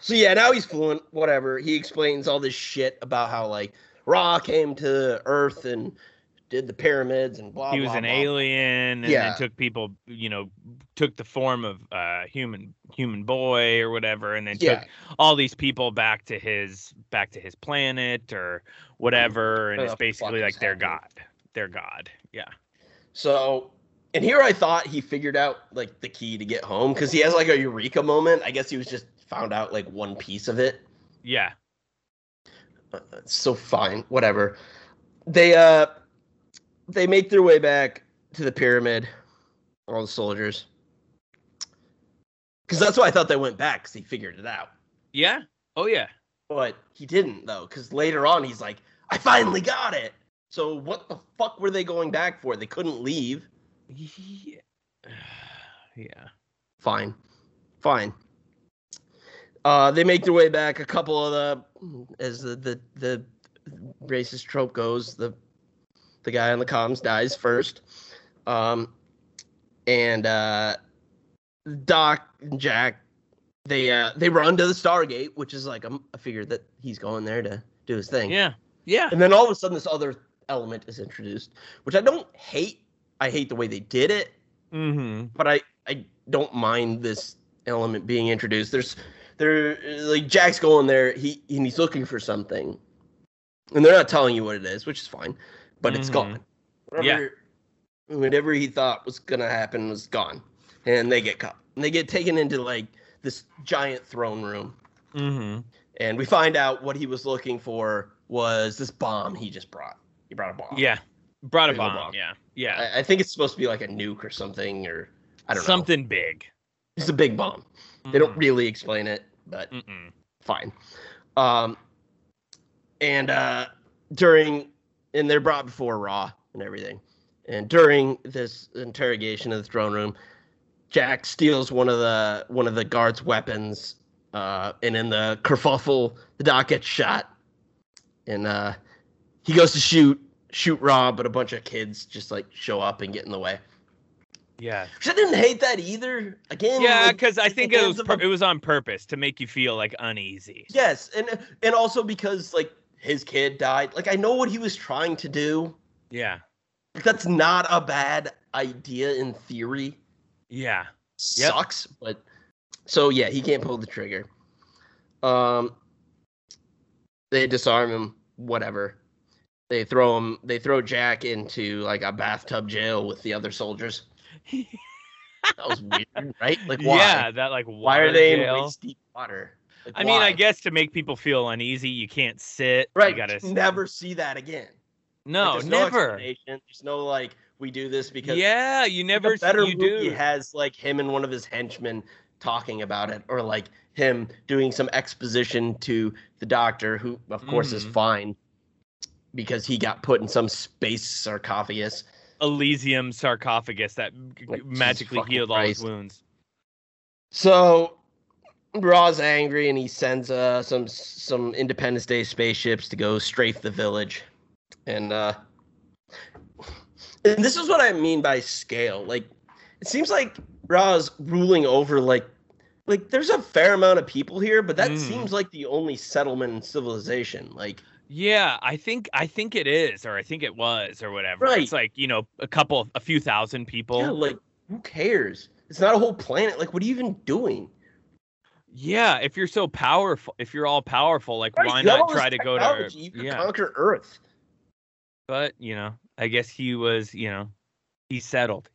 So yeah, now he's fluent. Whatever. He explains all this shit about how like Ra came to Earth and did the pyramids and blah. he was blah, an blah. alien and Yeah. then took people you know took the form of uh human human boy or whatever and then Yeah. took all these people back to his back to his planet or whatever and it's basically like their happening? god their god yeah So, and here I thought he figured out like the key to get home because he has like a eureka moment. I guess he was just found out like one piece of it. yeah Uh, so fine, whatever. They uh, they make their way back to the pyramid. All the soldiers, because that's why I thought they went back because he figured it out. yeah oh yeah But he didn't though, because later on he's like, "I finally got it." So what the fuck were they going back for? They couldn't leave. yeah yeah fine fine uh they make their way back a couple of the as the the, the racist trope goes the the guy on the comms dies first. Um and uh doc and jack they uh they run to the stargate which is like I'm, i figured that he's going there to do his thing. Yeah. Yeah. And then all of a sudden this other element is introduced which i don't hate. I hate the way they did it. Mm-hmm. But I I don't mind this element being introduced. There's there like Jack's going there. He and he's looking for something, and they're not telling you what it is, which is fine. But it's Mhm. gone. Whatever, whatever he thought was gonna happen was gone, and they get caught. And they get taken into like this giant throne room, mm-hmm and we find out what he was looking for was this bomb he just brought. He brought a bomb. yeah brought a Big bomb bomb. yeah yeah I, I think it's supposed to be like a nuke or something, or I don't know. something big It's a big bomb. They don't really explain it, but Mm-mm. fine. Um, and uh, during, and they're brought before Ra and everything. And during this interrogation in the throne room, Jack steals one of the one of the guards' weapons, uh, and in the kerfuffle, the doc gets shot, and uh, he goes to shoot shoot Ra, but a bunch of kids just like show up and get in the way. yeah Which I didn't hate that either. Again, yeah like, because i think it was pur- a it was on purpose to make you feel like uneasy Yes, and and also because like his kid died. Like I know what he was trying to do. yeah that's not a bad idea in theory. yeah Yep. Sucks, but so yeah, he can't pull the trigger. Um they disarm him, whatever. They throw him they throw Jack into like a bathtub jail with the other soldiers. That was weird, right? Like why? Yeah, that like why are they in jail. waist deep water? Like, I mean, I guess to make people feel uneasy, you can't sit. right. You gotta never see that again. No, Like, never. explanation. There's no like, we do this because yeah, you never the better you movie do. has like him and one of his henchmen talking about it, or like him doing some exposition to the doctor, who of course is Mhm. fine because he got put in some space sarcophagus. Elysium sarcophagus that Like, magically healed all his wounds. So Ra's angry and he sends uh some some Independence Day spaceships to go strafe the village. And uh and this is what I mean by scale. Like it seems like Ra's ruling over like like there's a fair amount of people here, but that Mm. seems like the only settlement in civilization. Like Yeah, I think I think it is, or I think it was, or whatever. Right. It's like you know a couple, a few thousand people. yeah, like who cares? It's not a whole planet. Like what are you even doing? Yeah, if you're so powerful, if you're all powerful, like why not try to go to? technology, You Yeah, conquer Earth. but you know, I guess he was, you know, he's settled.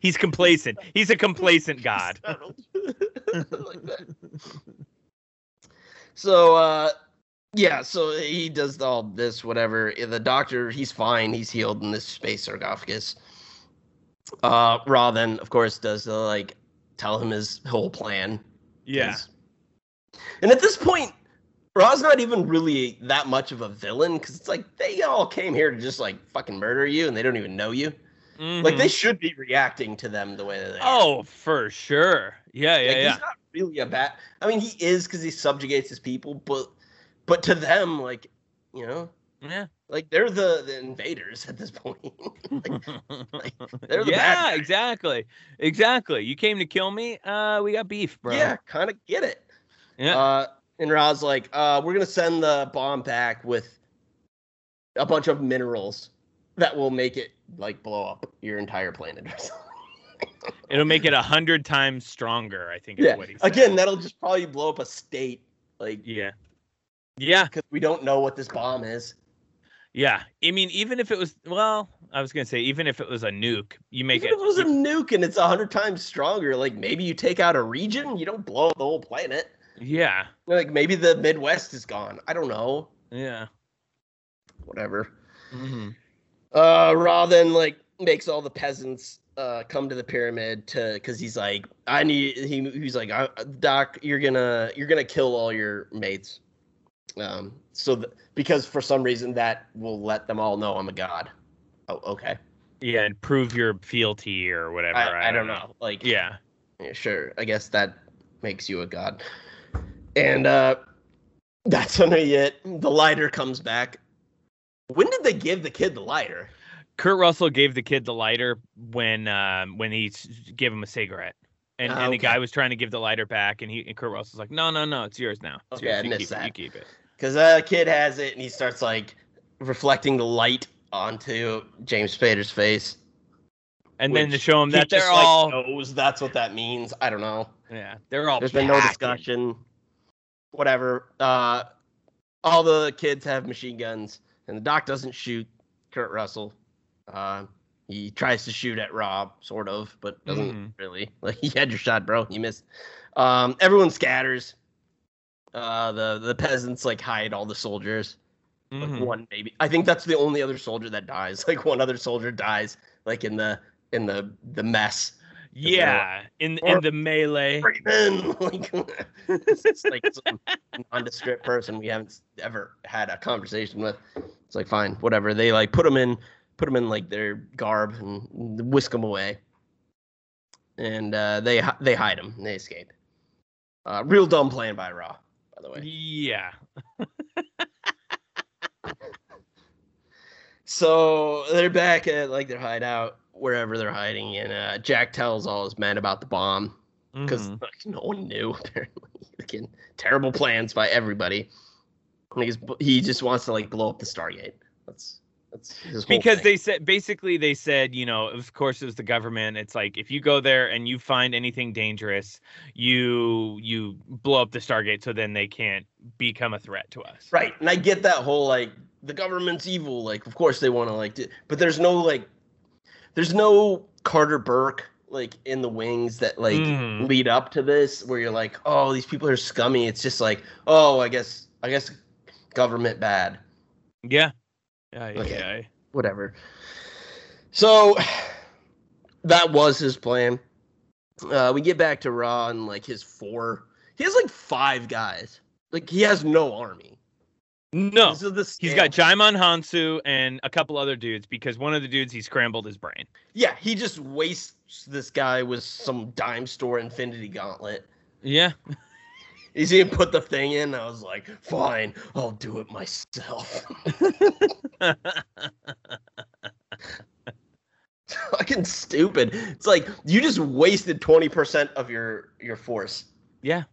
He's complacent. He's a complacent god. Like that. So uh yeah, so he does all this, whatever. The doctor, he's fine, he's healed in this space sarcophagus. Uh Ra then, of course, does the like tell him his whole plan. Yeah. And at this point, Ra's not even really that much of a villain because it's like they all came here to just like fucking murder you and they don't even know you. Like Mhm. they should be reacting to them the way that they are. Oh, for sure. Yeah, yeah, Like, yeah. He's not really a bad. I mean, he is because he subjugates his people, but but to them, like you know, Yeah. Like they're the the invaders at this point. Like, they're the yeah, exactly. Exactly. You came to kill me. Uh, we got beef, bro. Yeah, kind of get it. Yeah. Uh, and Ra's like, uh, we're gonna send the bomb back with a bunch of minerals that will make it like blow up your entire planet or something. It'll make it a hundred times stronger. I think is yeah. what he said. Again, that'll just probably blow up a state, like Yeah. Yeah. because we don't know what this bomb is. Yeah. I mean, even if it was, well, I was gonna say, even if it was a nuke, you make Even it. if it was a nuke and it's a hundred times stronger, like maybe you take out a region, you don't blow up the whole planet. yeah. Like maybe the Midwest is gone. I don't know. Yeah. Whatever. hmm Uh, Ra then like makes all the peasants uh come to the pyramid to because he's like, I need. He he's like, I, Doc, you're gonna you're gonna kill all your mates. Um, so th- because for some reason that will let them all know I'm a god. Oh, okay. Yeah, and prove your fealty or whatever. I, I don't know. Like, Yeah. Yeah, sure. I guess that makes you a god. And uh that's we get the lighter comes back. When did they give the kid the lighter? Kurt Russell gave the kid the lighter when um, when he gave him a cigarette, and, Ah, and the okay. guy was trying to give the lighter back, and he and Kurt Russell's like, no, no, no, it's yours now. It's Okay, yours. I You missed keep it. You keep it. Because the kid has it and he starts like reflecting the light onto James Spader's face. And then to show him that they're like, all knows that's what that means. I don't know. yeah, they're all. There's been no discussion. Whatever. Uh all the kids have machine guns and the doc doesn't shoot Kurt Russell. Uh he tries to shoot at Rob, sort of, but doesn't Mhm. really. Like you had your shot, bro. You missed. Um everyone scatters. Uh the the peasants like hide all the soldiers. Like Mhm. one maybe. I think that's the only other soldier that dies. Like one other soldier dies like in the in the the mess. Yeah, in in the melee. Freeman like it's just like some nondescript person we haven't ever had a conversation with. It's like fine, whatever. They like put them in put them in like their garb and whisk them away. And uh, they they hide them. They escape. Uh, real dumb plan by Ra, by the way. Yeah. So they're back at like their hideout, wherever they're hiding, and uh, Jack tells all his men about the bomb because Mhm. no one knew. Apparently, Again, terrible plans by everybody. Because he just wants to like blow up the Stargate. That's that's his whole because thing. they said basically they said you know of course it was the government it's like if you go there and you find anything dangerous you you blow up the stargate so then they can't become a threat to us right, and I get that whole like the government's evil. Like, of course they want to like, do, but there's no like, there's no Carter Burke like in the wings that like Mhm. lead up to this where you're like, oh, these people are scummy. It's just like, oh, I guess I guess government bad. yeah yeah yeah, Okay. yeah. Whatever. So that was his plan. Uh, we get back to Ra and like his four. He has like five guys. Like he has no army. No, This is the he's got Djimon Hounsou and a couple other dudes because one of the dudes he scrambled his brain. Yeah, he just wastes this guy with some dime store Infinity Gauntlet. Yeah. He's even put the thing in. I was like, fine, I'll do it myself. Fucking stupid. It's like you just wasted twenty percent of your your force. yeah.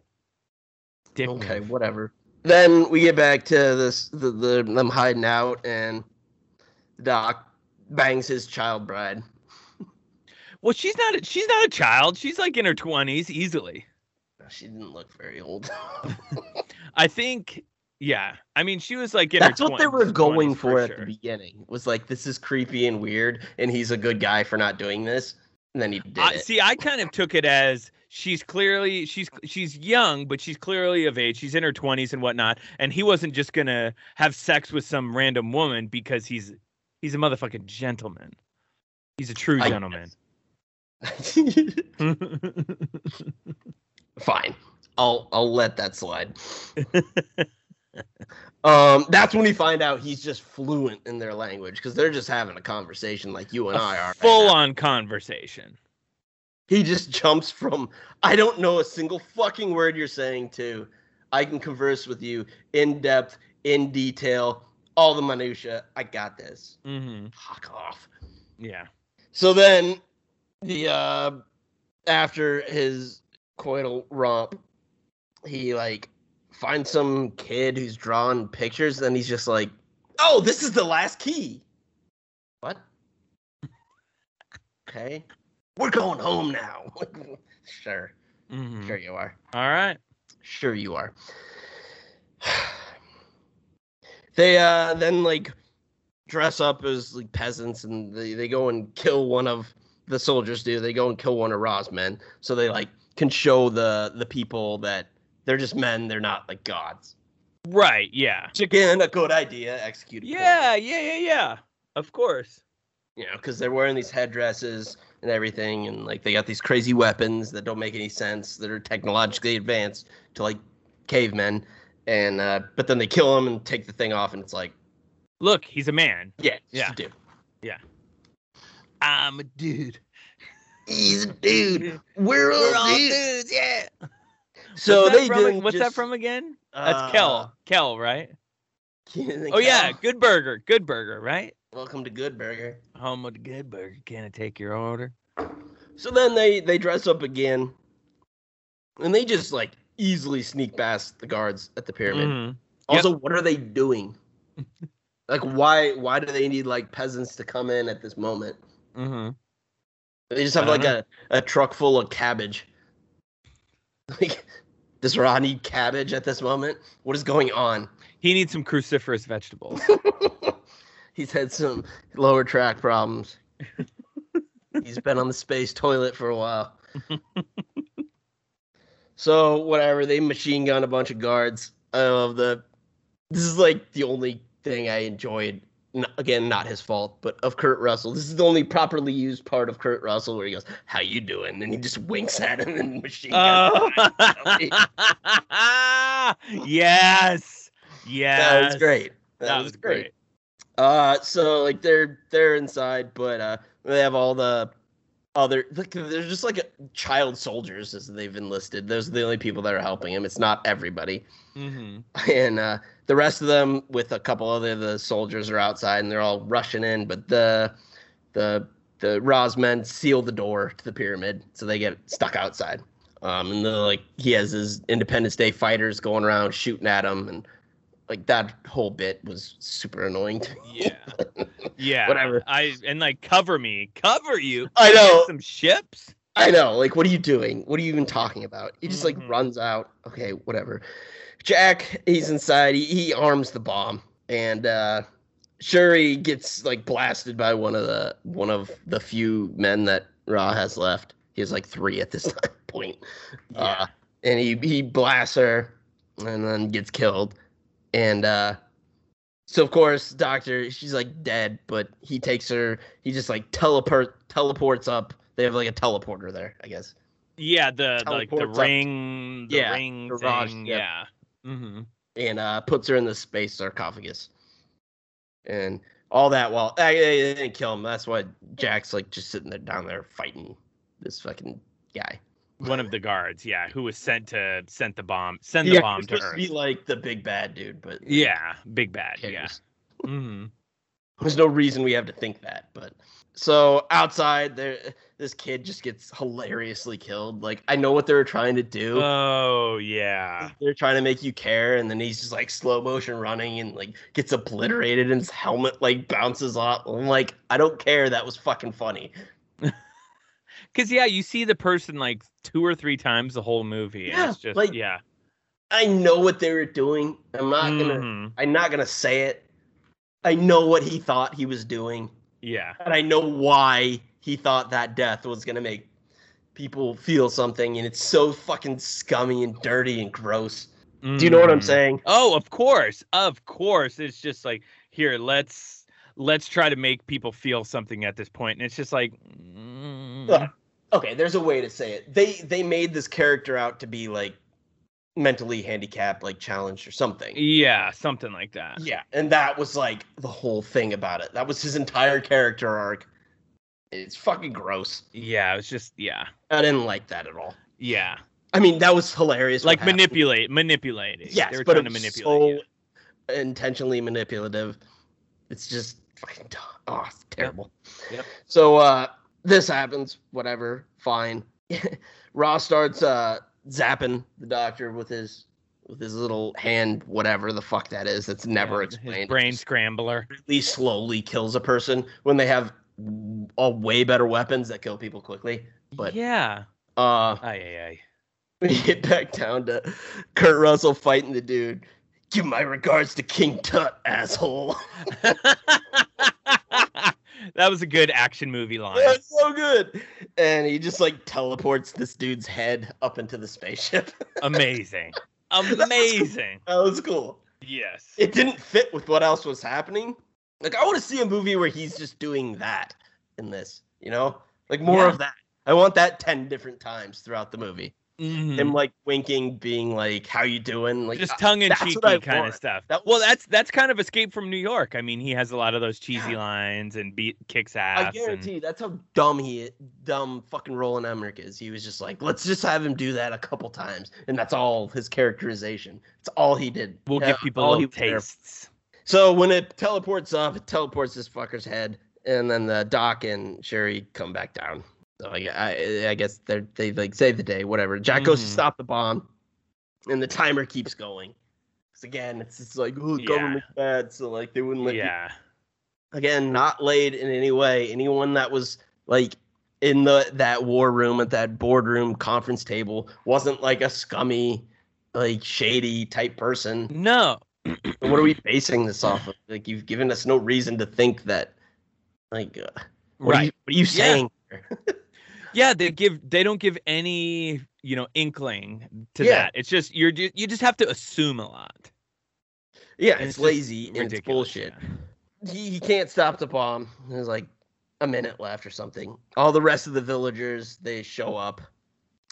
Dick Okay, move. whatever. Then we get back to this the, the them hiding out and Doc bangs his child bride. Well, she's not. A, she's not a child. She's like in her twenties easily. She didn't look very old. I think. Yeah. I mean, she was like in That's what they were going 20s for at sure. the beginning. Was like this is creepy and weird, and he's a good guy for not doing this. And then he did I, it. see, I kind of took it as she's clearly she's she's young, but she's clearly of age. She's in her twenties and whatnot, and he wasn't just gonna have sex with some random woman because he's he's a motherfucking gentleman. He's a true gentleman. Fine, I'll I'll let that slide. um, that's when we find out he's just fluent in their language because they're just having a conversation like you and I are. right Full now. on conversation. He just jumps from I don't know a single fucking word you're saying to I can converse with you in depth, in detail, all the minutia. I got this. hmm Fuck off. Yeah. So then the uh after his coital romp, he like finds some kid who's drawing pictures and he's just like, "Oh, this is the last key." What? okay. We're going home now. sure. hmm Sure you are. All right. Sure you are. they uh then like dress up as like peasants and they, they go and kill one of the soldiers do. They go and kill one of Ra's men. So they like can show the the people that they're just men, they're not like gods. Right. Yeah. Which again, a good idea executed. poorly. Yeah. Yeah. Yeah. Yeah. Of course. you know, because they're wearing these headdresses and everything, and like they got these crazy weapons that don't make any sense that are technologically advanced to like cavemen, and uh, but then they kill them and take the thing off, and it's like, Look, he's a man. yeah, Yeah. a dude. I'm a dude. He's a dude. We're all, We're all dudes. dudes. Yeah. So what's that they from, didn't What's that from again? uh, That's Kel. Kel, right? Kenan and Oh yeah, Good Burger. Good Burger, right? Welcome to Good Burger. Home of the Good Burger. Can I take your order? So then they they dress up again, and they just like easily sneak past the guards at the pyramid. Mhm. Yep. Also, what are they doing? like, why why do they need like peasants to come in at this moment? Mhm. They just have like uh-huh. a, a truck full of cabbage. Like, does Ra need cabbage at this moment? What is going on? He needs some cruciferous vegetables. He's had some lower track problems. He's been on the space toilet for a while. so whatever, they machine gun a bunch of guards. I love the. This is like the only thing I enjoyed. Again, not his fault, but of Kurt Russell. This is the only properly used part of Kurt Russell where he goes, "How you doing?" and he just winks at him and machine gun. oh. yes. Yes. That was great. That, was great. Uh, so like they're they're inside, but uh, they have all the other. Like, they're just like child soldiers as they've enlisted. Those are the only people that are helping him. It's not everybody, hmm and uh, the rest of them with a couple other the soldiers are outside and they're all rushing in. But the the the Ra's men seal the door to the pyramid, so they get stuck outside. Um, and the like he has his Independence Day fighters going around shooting at him, and like that whole bit was super annoying to me. Yeah. Yeah. Whatever. I and like cover me, cover you. I know. Some ships. I know. Like, what are you doing? What are you even talking about? He just like Mhm. runs out. Okay, whatever. Jack, he's inside. He, he arms the bomb, and uh Shuri gets like blasted by one of the one of the few men that Ra has left. He has like three at this point. Uh, and he he blasts her, and then gets killed. And uh So of course, Doctor, she's like dead, but he takes her. He just like teleport teleports up. They have like a teleporter there, I guess. Yeah, the, the like the ring, the Yeah, ring Raj, thing. yeah. Yeah. Mm-hmm. and uh, puts her in the space sarcophagus. And all that while I, they didn't kill him. That's why Jack's like just sitting there down there fighting this fucking guy. One of the guards, yeah, who was sent to sent the bomb, send the bomb to Earth. be like the big bad dude, but yeah, big bad. who Yeah. cares? hmm There's no reason we have to think that, but so outside there, this kid just gets hilariously killed. Like I know what they were trying to do. Oh yeah. They're trying to make you care, and then he's just like slow motion running and like gets obliterated, and his helmet like bounces off. I'm like, I don't care. That was fucking funny. Cause yeah, you see the person like two or three times the whole movie. Yeah, it's just like- yeah. I know what they were doing. I'm not gonna. Mhm. I'm not gonna say it. I know what he thought he was doing, Yeah. and I know why he thought that death was gonna make people feel something, and it's so fucking scummy and dirty and gross. Do you know what I'm Mhm. saying? Oh, of course, of course. It's just like here, let's let's try to make people feel something at this point. and it's just like, mm. Okay, there's a way to say it. They they made this character out to be like mentally handicapped, like challenged or something. yeah, something like that. Yeah, and that was like the whole thing about it. That was his entire character arc. It's fucking gross. Yeah, it was just yeah, I didn't like that at all. yeah, I mean, that was hilarious. like manipulate, manipulating. Yes, they were but trying to manipulate. so intentionally manipulative. It's just fucking dumb. Oh, terrible. Yep. So uh this happens, whatever, fine. Ra starts uh zapping the doctor with his with his little hand, whatever the fuck that is. That's never Yeah, explained. brain scrambler. really slowly kills a person when they have a way better weapons that kill people quickly. But yeah, uh ay ay we get back down to Kurt Russell fighting the dude. Give my regards to King Tut, asshole. ay. that was a good action movie line. That's so good. And he just like teleports this dude's head up into the spaceship. Amazing, amazing. that was cool. Yes. It didn't fit with what else was happening. Like I want to see a movie where he's just doing that in this, you know? Like more Yeah. of that. I want that 10 different times throughout the movie. Mhm. Him like winking, being like, "How you doing?" Like just uh, tongue in cheeky I kind of stuff. That well, that's that's kind of Escape from New York. I mean, he has a lot of those cheesy Yeah. lines and beat kicks I ass. and- guarantee that's how dumb he dumb fucking Roland Emmerich is. He was just like, let's just have him do that a couple times, and that's all his characterization. It's all he did. we'll Yeah, give people all he tastes. So when it teleports up, it teleports this fucker's head, and then the Doc and Sherry come back down. So I, I, I guess they they like save the day, whatever. Jack goes to Mhm. stop the bomb, and the timer keeps going. Because again, it's just like oh, Yeah. government's bad, so like they wouldn't let Yeah. again not laid in any way anyone that was like in the that war room at that boardroom conference table wasn't like a scummy like shady type person No. what are we basing this off of like you've given us no reason to think that like uh, what, are you, Right. what are you saying here? Yeah, they give they don't give any, you know, inkling to Yeah. that. It's just you're you just have to assume a lot. yeah And it's, just lazy and it's bullshit yeah. he, he can't stop the bomb there's like a minute left or something all the rest of the villagers they show up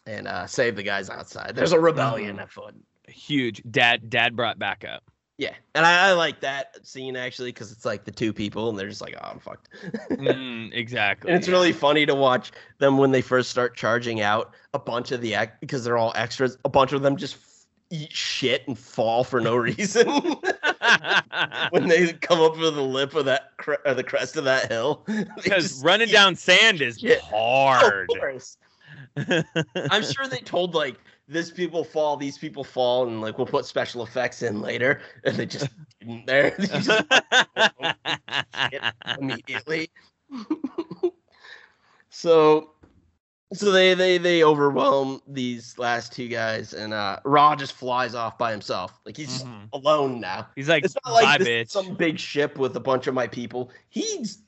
and uh save the guys outside there's a rebellion Mhm. afoot Huge. Dad dad brought back up. Yeah, and I, I like that scene actually because it's like the two people and they're just like, "Oh, I'm fucked," Mm, exactly. and it's yeah. really funny to watch them when they first start charging out. A bunch of the act because they're all extras. A bunch of them just f- eat shit and fall for no reason when they come up with the lip of that cre- or the crest of that hill. Because running down sand is shit. hard. Of course. I'm sure they told like this people fall, these people fall, and like we'll put special effects in later, and they just didn't there. Just immediately. so so they they they overwhelm these last two guys and uh Ra just flies off by himself. Like he's just Mhm. alone now. He's like, It's not like this some big ship with a bunch of my people. He's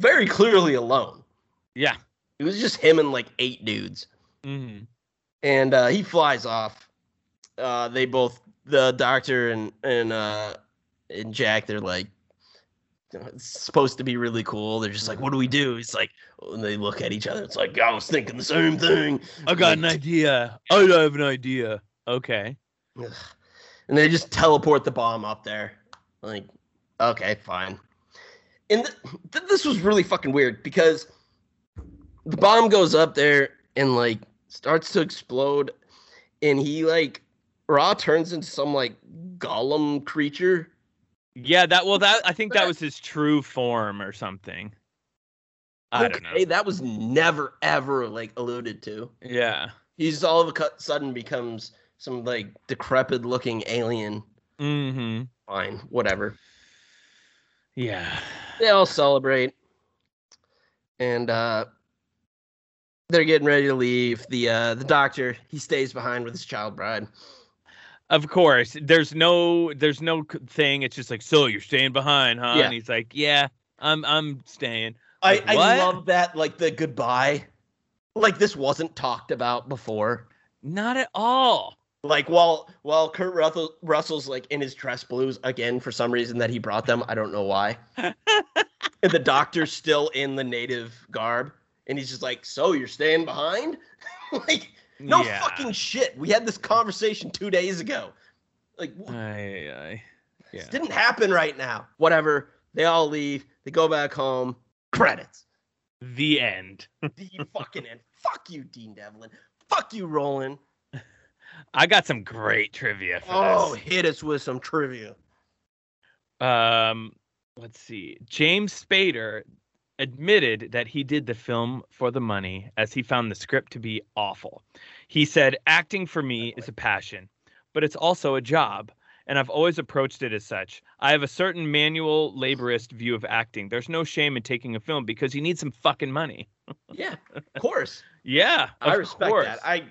very clearly alone. Yeah. It was just him and like eight dudes. Mhm. And uh he flies off. Uh they both the doctor and and uh and Jack, they're like, it's supposed to be really cool. They're just like, what do we do? He's like, and they look at each other. It's like, I was thinking the same thing. I got an idea. I have an idea. Okay. And they just teleport the bomb up there. Like, okay, fine. And th- th- this was really fucking weird because the bomb goes up there and like starts to explode, and he like Ra turns into some like golem creature. Yeah, that well that I think that was his true form or something. I don't know. That was never ever like alluded to. Yeah. He's all of a sudden becomes some like decrepit looking alien. Mm-hmm. Fine, whatever. Yeah. they all celebrate and uh they're getting ready to leave the uh the doctor he stays behind with his child bride Of course. There's no there's no thing. It's just like, so you're staying behind, huh? Yeah. And he's like, Yeah, I'm I'm staying. i Like, i what? love that like the goodbye like this wasn't talked about before Not at all. like while while kurt russell russell's like in his dress blues again for some reason that he brought them i don't know why and the doctor's still in the native garb and he's just like so you're staying behind like No yeah. fucking shit. We had this conversation two days ago. Like, Aye, aye. this Yeah. didn't happen right now. Whatever. They all leave. They go back home. Credits. The end. The fucking end. Fuck you, Dean Devlin. Fuck you, Roland. I got some great trivia for Oh, this. hit us with some trivia. Um, let's see. James Spader admitted that he did the film for the money as he found the script to be awful. He said, Acting for me is a passion, but it's also a job. And I've always approached it as such. I have a certain manual laborist view of acting. There's no shame in taking a film because you need some fucking money. Yeah, of course. Yeah, I of respect course. that. I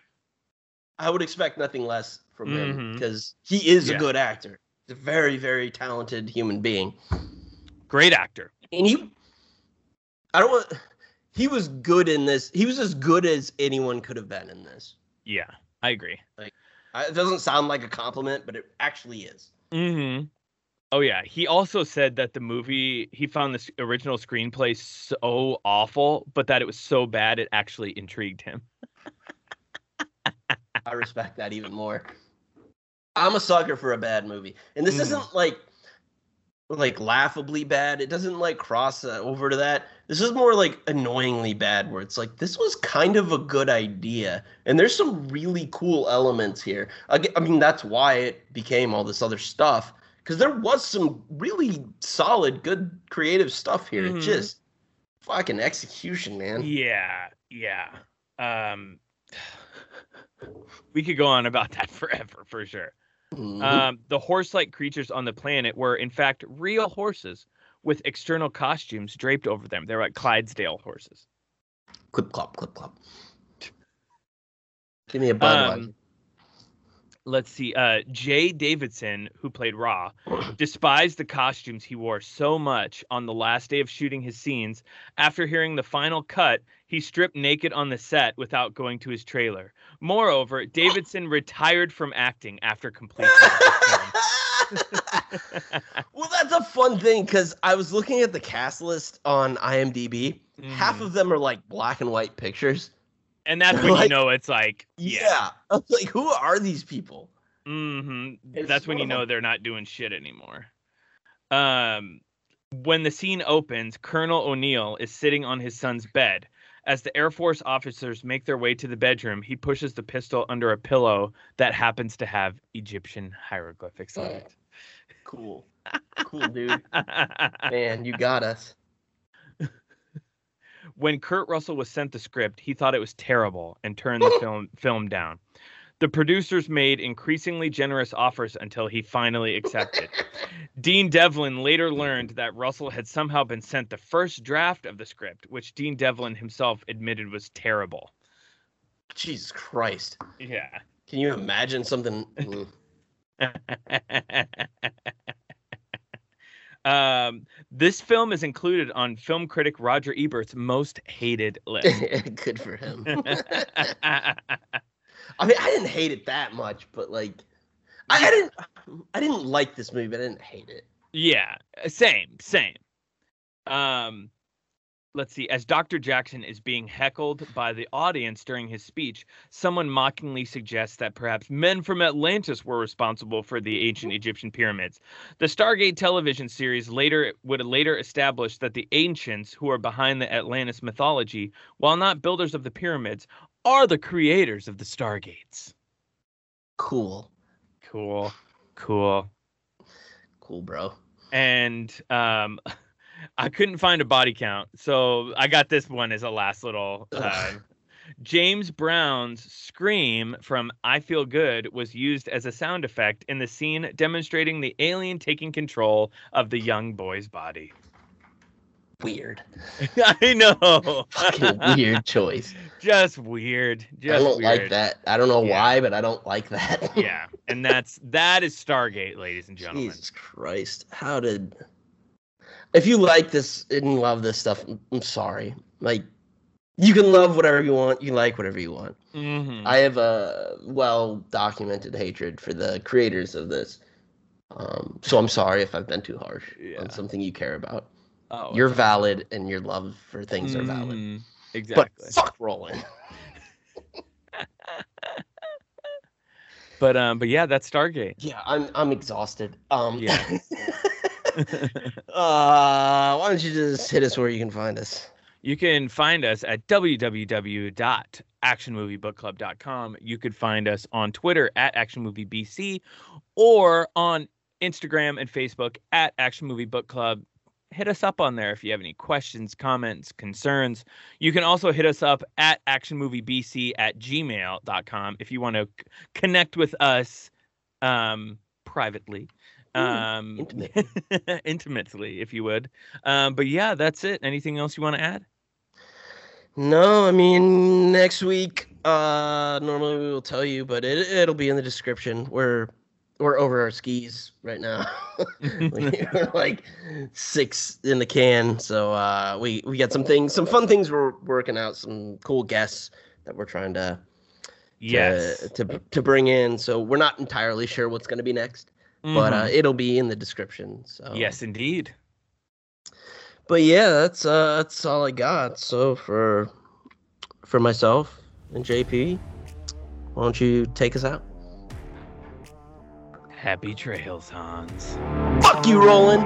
I would expect nothing less from him Mhm. because he is Yeah. a good actor. He's a very, very talented human being. Great actor. and he i don't want he was good in this he was as good as anyone could have been in this Yeah, I agree. I- it doesn't sound like a compliment but it actually is Mm-hmm. Oh yeah. He also said that the movie he found the s- original screenplay so awful, but that it was so bad it actually intrigued him. i respect that even more i'm a sucker for a bad movie and this Mhm. isn't like like laughably bad it doesn't like cross uh, over to that this is more like annoyingly bad where it's like this was kind of a good idea and there's some really cool elements here Aga- i mean that's why it became all this other stuff because there was some really solid good creative stuff here Mhm. it just fucking execution man Yeah, yeah. Um we could go on about that forever for sure. Mhm. Um the horse-like creatures on the planet were in fact real horses with external costumes draped over them. They're like Clydesdale horses. clip clop clip clop give me a Budweiser. Um, let's see. Uh, Jaye Davidson, who played Ra, despised the costumes he wore so much on the last day of shooting his scenes. After hearing the final cut, he stripped naked on the set without going to his trailer. Moreover, Davidson retired from acting after completing. well, that's a fun thing because I was looking at the cast list on IMDb. Half Mhm. of them are like black and white pictures. and that's when you know it's like, Yeah. I was like, who are these people? hmm That's when you know they're not doing shit anymore. Um, when the scene opens, Colonel O'Neill is sitting on his son's bed. As the Air Force officers make their way to the bedroom, he pushes the pistol under a pillow that happens to have Egyptian hieroglyphics on it. Cool. Cool, dude. Man, you got us. when Kurt Russell was sent the script, he thought it was terrible and turned the film film down. The producers made increasingly generous offers until he finally accepted. Dean Devlin later learned that Russell had somehow been sent the first draft of the script, which Dean Devlin himself admitted was terrible. Jesus Christ. Yeah. Can you imagine something? Mm. Um, this film is included on film critic Roger Ebert's most hated list. Good for him. I mean, I didn't hate it that much, but like, I, I didn't, I didn't like this movie, but I didn't hate it. Yeah, same, same. Um, let's see. As Dr. Jackson is being heckled by the audience during his speech, someone mockingly suggests that perhaps men from Atlantis were responsible for the ancient Egyptian pyramids. The Stargate television series later would later establish that the ancients who are behind the Atlantis mythology, while not builders of the pyramids, are the creators of the Stargates. Cool. Cool. Cool. Cool, bro. and um I couldn't find a body count, so I got this one as a last little. Uh, James Brown's scream from "I Feel Good" was used as a sound effect in the scene demonstrating the alien taking control of the young boy's body. Weird. I know, Fucking weird choice. just weird, just I don't weird. like that. I don't know Yeah. why, but I don't like that. yeah, and that's that is Stargate, ladies and gentlemen. Jesus Christ. How did if you like this and love this stuff, I'm- sorry. Like you can love whatever you want, you like whatever you want. Mhm. I have a well documented hatred for the creators of this. Um, so I'm sorry if I've been too harsh Yeah. on something you care about. Oh, You're valid and your love for things are valid. But Exactly. fuck Roland. But um, but yeah, that's Stargate. Yeah, I'm I'm exhausted. Um Yeah. uh why don't you just hit us where you can find us? You can find us at www.actionmoviebookclub.com. You could find us on Twitter at actionmoviebc or on Instagram and Facebook at Action Movie Book Club. Hit us up on there if you have any questions, comments, concerns. You can also hit us up at actionmoviebc at gmail.com if you want to c- connect with us um, privately. Ooh, Um, intimately. intimately, if you would. Um, but yeah, that's it. Anything else you want to add? No, I mean next week. Uh, normally we will tell you, but it it'll be in the description. We're we're over our skis right now. we're like six in the can, so uh, we we got some things, some fun things we're working out, some cool guests that we're trying to Yes. to to, to bring in. So we're not entirely sure what's going to be next, but uh, Mhm. it'll be in the description. So yes, indeed. but yeah, that's uh that's all I got. So for for myself and JP, why don't you take us out? Happy trails, Hans. Fuck you, Roland.